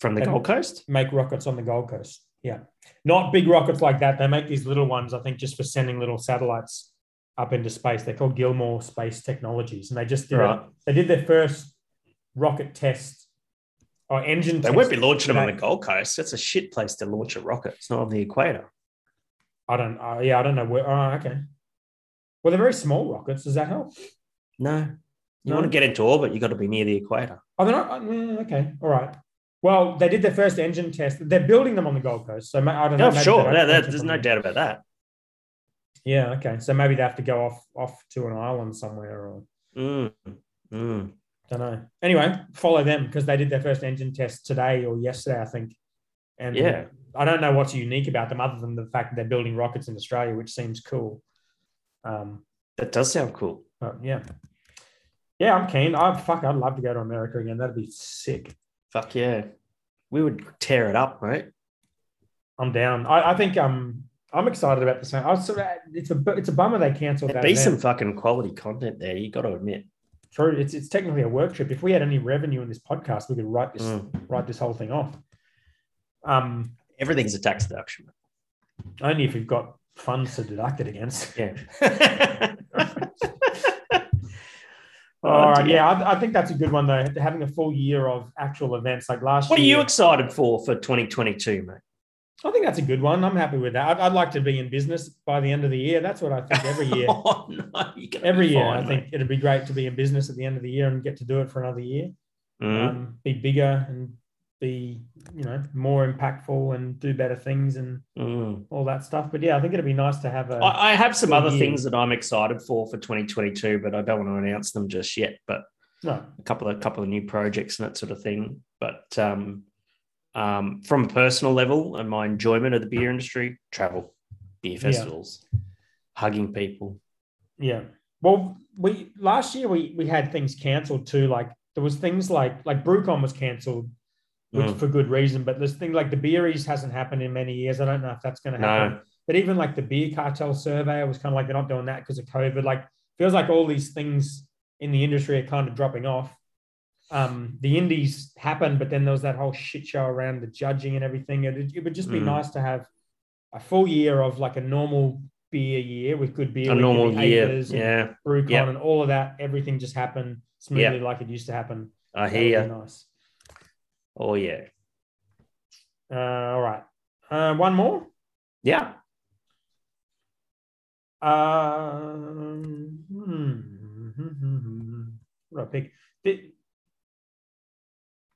from the Gold Coast, Make rockets on the Gold Coast. Yeah, not big rockets like that. They make these little ones. I think just for sending little satellites up into space. They're called Gilmour Space Technologies, and they just did Right. They did their first rocket test or engine. they won't be launching them on the. Gold Coast. That's a shit place to launch a rocket. It's not on the equator. I don't. Uh, yeah, I don't know where. Oh, okay. Well, they're very small rockets. Does that help? No. You No? want to get into orbit, you've got to be near the equator. Oh, they're not. uh, mm, okay, all right. Well, they did their first engine test. They're building them on the Gold Coast, so I don't know. No, maybe sure. No, that- there's no doubt about that. Yeah. Okay. So maybe they have to go off off to an island somewhere, or Mm, mm. don't know. Anyway, follow them because they did their first engine test today or yesterday, I think. And Yeah. I don't know what's unique about them other than the fact that they're building rockets in Australia, which seems cool. Um, That does sound cool. yeah. Yeah, I'm keen. I fuck, I'd love to go to America again. That'd be sick. Fuck yeah. We would tear it up, mate. I'm down. I, I think um I'm excited about the same. I was sort of, it's a it's a bummer they cancelled There'd that. be event. some fucking quality content there, you got to admit. True. It's it's technically a work trip. If we had any revenue in this podcast, we could write this Mm. write this whole thing off. Um, Everything's a tax deduction. only if you've got funds to deduct it against. Yeah. All right. Yeah, I, I think that's a good one though. Having a full year of actual events like last year. What are you excited for for 2022, mate? I think that's a good one. I'm happy with that. I'd, I'd like to be in business by the end of the year. That's what I think every year. oh, no, every year, fine, I think mate. it'd be great to be in business at the end of the year and get to do it for another year. Mm. Um, be bigger and be, you know, more impactful and do better things and Mm. all that stuff. But yeah, I think it'd be nice to have a. I, I have some other year. things that I'm excited for for 2022, but I don't want to announce them just yet. But no, a couple of couple of new projects and that sort of thing. But um, um, from a personal level and my enjoyment of the beer industry, travel, beer festivals, hugging people. Yeah. Well, we last year we we had things cancelled too. Like there was things like like BrewCon was cancelled which Mm. for good reason. But this thing like the beeries hasn't happened in many years. I don't know if that's going to No. happen. But even like the beer cartel survey, I was kind of like they're not doing that because of COVID. Like feels like all these things in the industry are kind of dropping off. Um, the indies happened, but then there was that whole shit show around the judging and everything. It, it would just be Mm. nice to have a full year of like a normal beer year with good beer, A normal year. Yeah. BrewCon Yep. and all of that. Everything just happened smoothly like it used to happen. I hear you. Nice. Oh, yeah. Uh, all right. Uh, one more. Yeah. Um, hmm. What do I pick?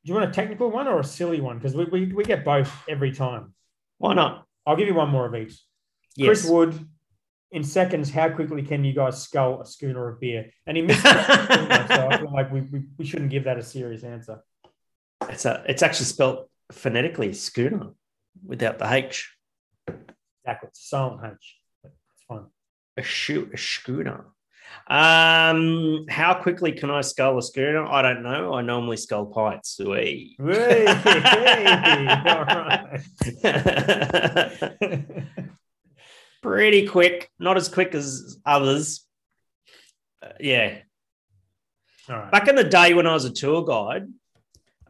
Do you want a technical one or a silly one? Because we, we, we get both every time. Why not? I'll give you one more of each. Yes. Chris Wood, in seconds, how quickly can you guys scull a schooner of beer? And he missed it, so I feel like we, we, we shouldn't give that a serious answer. It's a, it's actually spelled phonetically schooner without the H. Exactly. It's a silent H. It's fine. A shoe, a schooner. Um, how quickly can I scull a schooner? I don't know. I normally scull pints. Wee. Hey, all right. Pretty quick, not as quick as others. Uh, yeah. All right. Back in the day when I was a tour guide,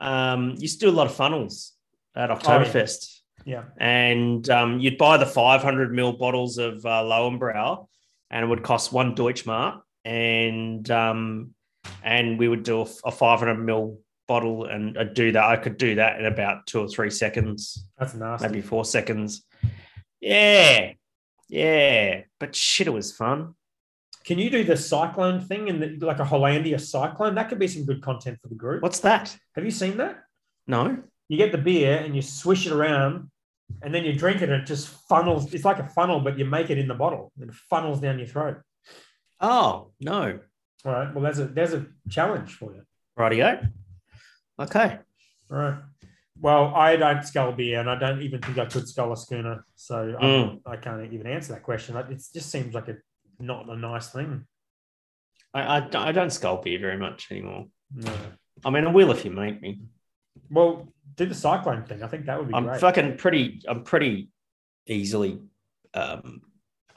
um, used to do a lot of funnels at Oktoberfest. Yeah. and um, you'd buy the 500 ml bottles of uh, Lowenbrau, and it would cost one Deutschmark, and um, and we would do a, a 500 ml bottle, and I'd do that. I could do that in about two or three seconds, That's nasty. maybe four seconds. Yeah, yeah, but shit, it was fun. Can you do the cyclone thing and the, like a Hollandia cyclone? That could be some good content for the group. What's that? Have you seen that? No. You get the beer and you swish it around, and then you drink it. And it just funnels. It's like a funnel, but you make it in the bottle. and It funnels down your throat. Oh no. All right. Well, there's a there's a challenge for you. Rightio. Okay. All right. Well, I don't scull beer, and I don't even think I could scull a schooner, so Mm. I can't even answer that question. It just seems like a not a nice thing. I, I, I don't scull beer very much anymore. No. I mean, I will if you make me. Well, do the cyclone thing. I think that would be I'm great. fucking pretty. I'm pretty easily. Um,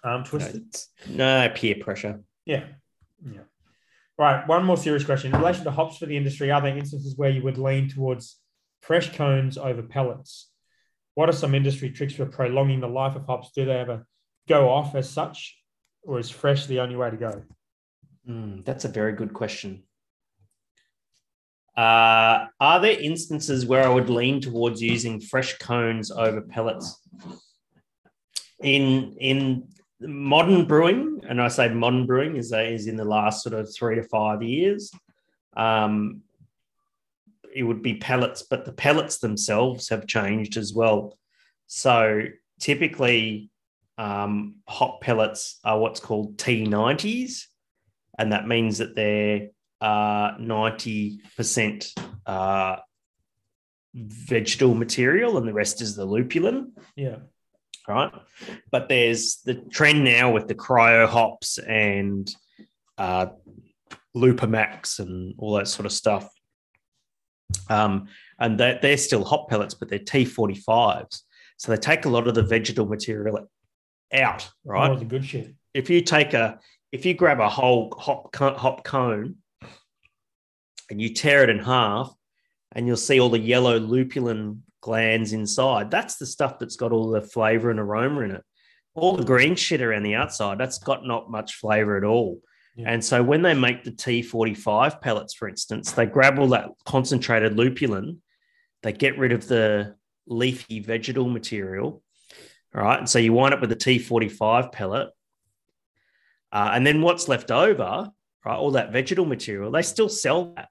Arm twisted. it's- no peer pressure. Yeah. Yeah. Right. One more serious question. In relation to hops for the industry, are there instances where you would lean towards fresh cones over pellets? What are some industry tricks for prolonging the life of hops? Do they ever go off as such, or is fresh the only way to go? Mm, that's a very good question. Uh, are there instances where I would lean towards using fresh cones over pellets? In in modern brewing, and I say modern brewing is is in the last sort of three to five years. Um, it would be pellets, but the pellets themselves have changed as well. So typically, um, hop pellets are what's called T90s, and that means that they're uh, 90% uh, vegetal material and the rest is the lupulin, Yeah. right? But there's the trend now with the cryo hops and uh, LupoMax and all that sort of stuff. Um, and they're, they're still hop pellets, but they're T45s. So they take a lot of the vegetal material out, right? All the good shit. if you take a if you grab a whole hop hop cone and you tear it in half and you'll see all the yellow lupulin glands inside that's the stuff that's got all the flavor and aroma in it all the green shit around the outside that's got not much flavor at all Yeah. and so when they make the t45 pellets for instance they grab all that concentrated lupulin they get rid of the leafy vegetal material all right and so you wind up with a t45 pellet uh, and then what's left over, right, all that vegetal material, they still sell that.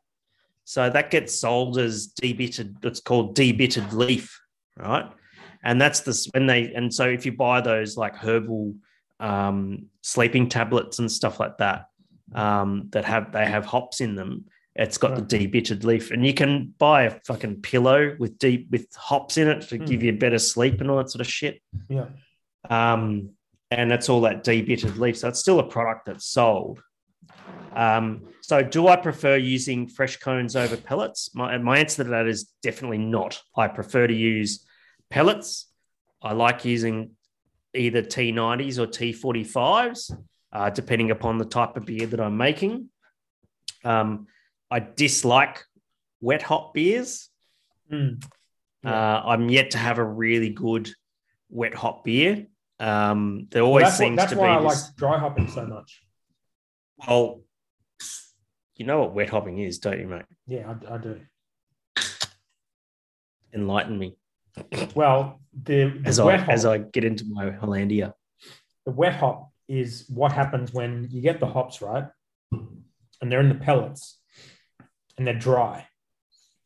So that gets sold as debitted, it's called debitted leaf, right? And that's this when they, and so if you buy those like herbal um, sleeping tablets and stuff like that, um, that have, they have hops in them, it's got the debitted leaf. And you can buy a fucking pillow with deep, with hops in it to Hmm. give you better sleep and all that sort of shit Yeah. um, and it's all that debitted leaf. So it's still a product that's sold. Um, so, do I prefer using fresh cones over pellets? My, my answer to that is definitely not. I prefer to use pellets. I like using either T90s or T45s, uh, depending upon the type of beer that I'm making. Um, I dislike wet hop beers. Mm. Uh, I'm yet to have a really good wet hop beer. Um, there Well, always what- seems that's to why I be like dry hopping so much. Well, you know what wet hopping is, don't you, mate? Yeah, I, I do. Enlighten me Well, the, the as I hop, as I get into my Hollandia. the wet hop is what happens when you get the hops right, and they're in the pellets, and they're dry,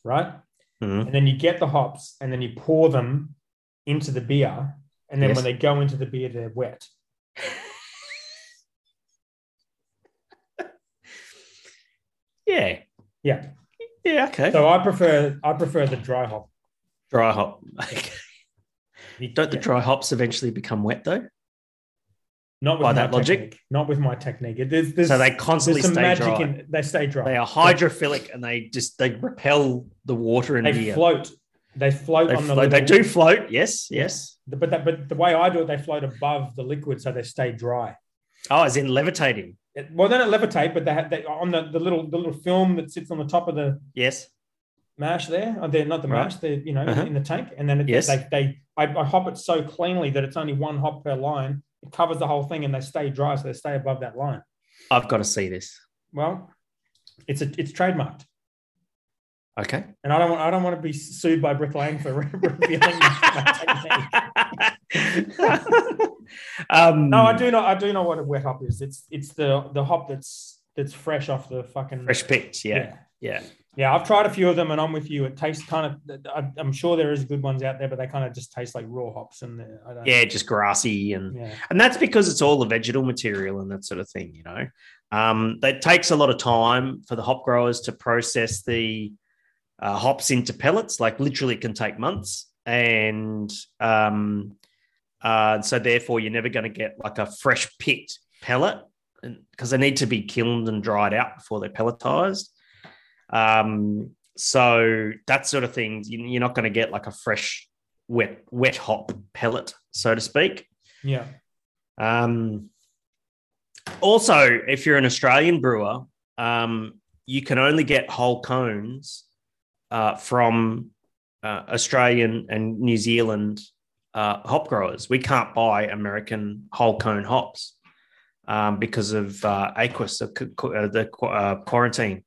right? Mhm. And then you get the hops, and then you pour them into the beer, and then Yes. when they go into the beer, they're wet. Yeah, Yeah. yeah, okay. So I prefer I prefer the dry hop. dry hop. Don't the dry hops eventually become wet though? Not with by my that logic? technique. Not with my technique. It- There's, there's, So they constantly stay magic dry. in they stay dry. They are hydrophilic and they just they repel the water in They float. They float They, on the float, they do float. Yes, yes. But that, but the way I do it, they float above the liquid, so they stay dry. Oh, as in levitating. It- well, they don't levitate, but they have they, on the, the little the little film that sits on the top of the Yes. mash there. Or they're not the Right. mash, they're you know Uh-huh. in the tank, and then it, Yes. they they I, I hop it so cleanly that it's only one hop per line. It covers the whole thing, and they stay dry, so they stay above that line. I've got to see this. Well, it's a it's trademarked. Okay. And I don't want I don't want to be sued by Brick Lane for revealing my technique. um, No, I do know I do know what a wet hop is. It's it's the the hop that's that's fresh off the fucking fresh picked. Yeah. yeah. Yeah. Yeah, I've tried a few of them, and I'm with you. It tastes kind of. I'm sure there is good ones out there, but they kind of just taste like raw hops, and I don't. Yeah. Just grassy and yeah, and that's because it's all the vegetal material and that sort of thing you know um, that takes a lot of time for the hop growers to process the uh, hops into pellets like literally it can take months and um, uh, so therefore you're never going to get like a fresh picked pellet because they need to be kilned and dried out before they're pelletized um, so that sort of thing you- you're not going to get like a fresh wet wet hop pellet so to speak yeah, um, also, if you're an Australian brewer, um, you can only get whole cones uh, from uh, Australian and New Zealand uh, hop growers. We can't buy American whole cone hops um, because of uh, AQIS, the, uh, the uh, quarantine.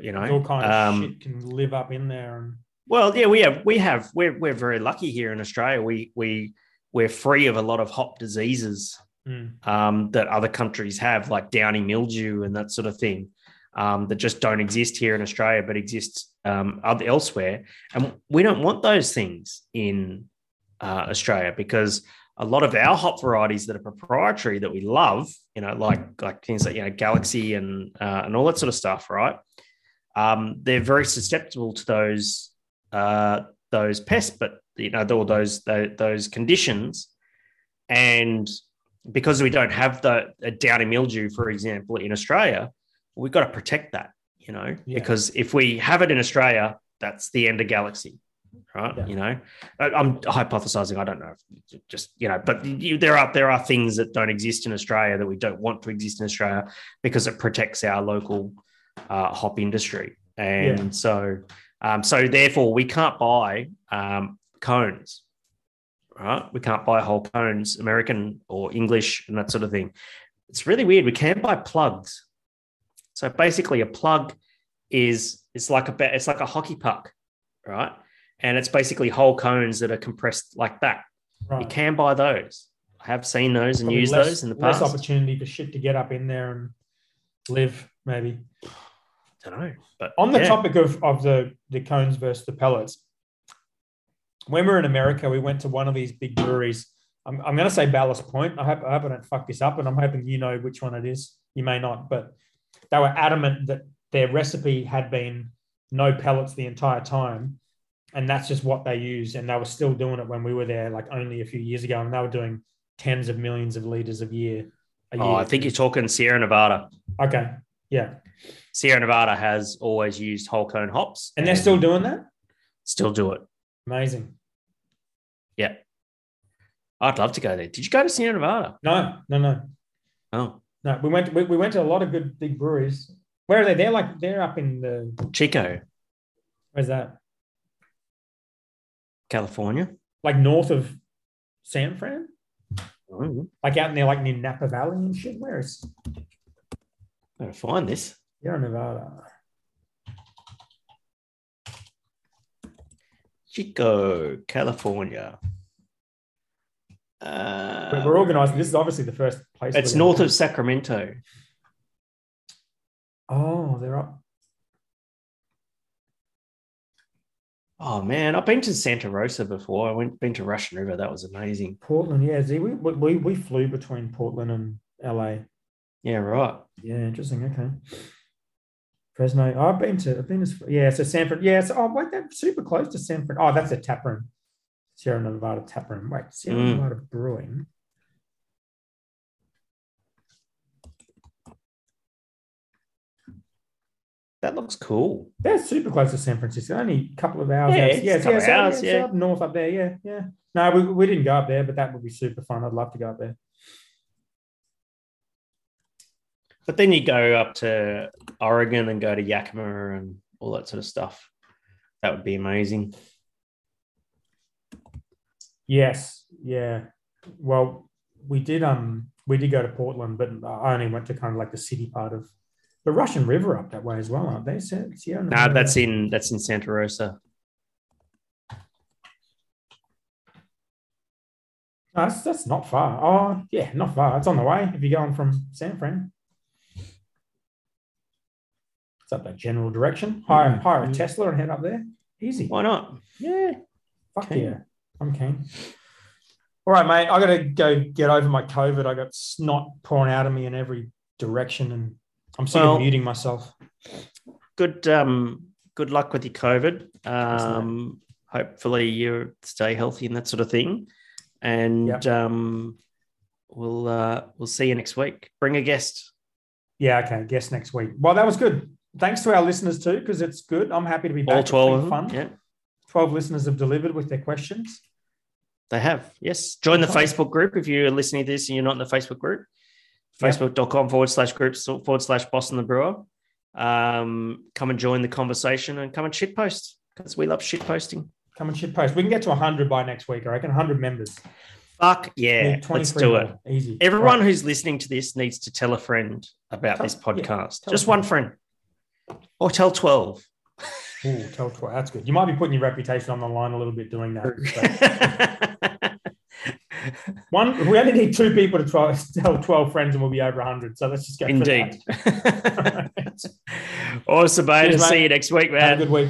You know, all kind of Um, shit can live up in there, and well, yeah, we have we have we're we're very lucky here in Australia. We we we're free of a lot of hop diseases Mm. um, that other countries have, like downy mildew and that sort of thing, um, that just don't exist here in Australia, but exist um, elsewhere. And we don't want those things in uh, Australia because a lot of our hop varieties that are proprietary that we love, you know, like like things like you know Galaxy and uh, and all that sort of stuff, right? Um, they're very susceptible to those uh, those pests, but you know, all those those, those conditions, and because we don't have the a downy mildew, for example, in Australia, we've got to protect that, you know, Yeah. because if we have it in Australia, that's the end of Galaxy, right? Yeah. You know, I'm hypothesizing. I don't know, just you know, but you, there are there are things that don't exist in Australia that we don't want to exist in Australia because it protects our local uh, hop industry, and Yeah. so um, so therefore we can't buy um, cones right? We can't buy whole cones, American or English, and that sort of thing. It's really weird. We can buy plugs. So basically, a plug is it's like a it's like a hockey puck, right? And it's basically whole cones that are compressed like that. You can buy those. I have seen those and Probably used less, those in the past. less opportunity for shit to get up in there and live, maybe. Don't know, but On the yeah. topic of, of the, the cones versus the pellets, when we were in America, we went to one of these big breweries. I'm, I'm going to say Ballast Point. I hope, I hope I don't fuck this up, and I'm hoping you know which one it is. You may not, but they were adamant that their recipe had been no pellets the entire time. And that's just what they use. And they were still doing it when we were there, like only a few years ago. And they were doing tens of millions of liters of year a Oh, year? I think you're talking Sierra Nevada. Okay. Yeah. Sierra Nevada has always used whole cone hops, And they're still doing that? still do it. Amazing. Yeah, I'd love to go there. Did you go to Sierra Nevada? No, no, no. Oh, No. We went we, we went to a lot of good big breweries. Where are they? They're like they're up in the Chico, where's that? California. Like north of San Fran? Oh, Like out in there, like near Napa Valley and shit. Where is gotta find this. Sierra Nevada? Chico, California. Uh, we're organizing. This is obviously the first place. it's north of Sacramento. Oh, they're up. Oh man, I've been to Santa Rosa before. I went been to Russian River. That was amazing. Portland, yeah. See, we, we we flew between Portland and LA. Yeah, right. Yeah, interesting. Okay. Fresno. Oh, I've been to. I've been to. Yeah, so Sanford. Yeah. So oh, wait, that's super close to Sanford. Oh, that's a tap room. Sierra Nevada tap room. Wait, Sierra Mm. Nevada Brewing. That looks cool. They're super close to San Francisco. Only a couple of hours. Yeah, out. it's a yeah, couple yeah, hours, yeah, yeah. up north up there. Yeah, yeah. No, we, we didn't go up there, but that would be super fun. I'd love to go up there. But then you go up to Oregon and go to Yakima and all that sort of stuff. That would be amazing. Yes, yeah. Well, we did um we did go to Portland, but I only went to kind of like the city part of the Russian River up that way as well, aren't they? Sierra No, that's in that's in Santa Rosa. No, that's that's not far. Oh, yeah, not far. It's on the way if you're going from San Fran. It's up that general direction. Hire Mhm. hire a Tesla and head up there. Easy. Why not? Yeah. Fuck Keen. yeah. I'm keen. All right, mate. I gotta go get over my COVID. I got snot pouring out of me in every direction and I'm sick Well- of muting myself. Good um good luck with your COVID. Um hopefully you stay healthy and that sort of thing. And Yep. um we'll uh we'll see you next week. Bring a guest. Yeah, okay. Guest next week. Well, that was good. Thanks to our listeners too, because it's good. I'm happy to be back. All It's 12 been of them. fun. Yeah. 12 listeners have delivered with their questions. They have, yes. Join the Facebook group if you're listening to this and you're not in the Facebook group. Facebook.com forward slash groups forward slash Boston the Brewer. Um, come and join the conversation and come and shit post because we love shit posting. Come and shit post. We can get to 100 by next week, I reckon. 100 members. Fuck yeah, let's 23 do it. Easy. Everyone Right. who's listening to this needs to tell a friend about Tell- this podcast. tell Just one friend. Or Oh, tell 12. Ooh, tell 12. That's good. You might be putting your reputation on the line a little bit doing that. One, we only need two people to try tell 12 friends and we'll be over 100. So let's just go. for Indeed. that. awesome, mate. Cheers, I'll see you next week, man. Have a good week.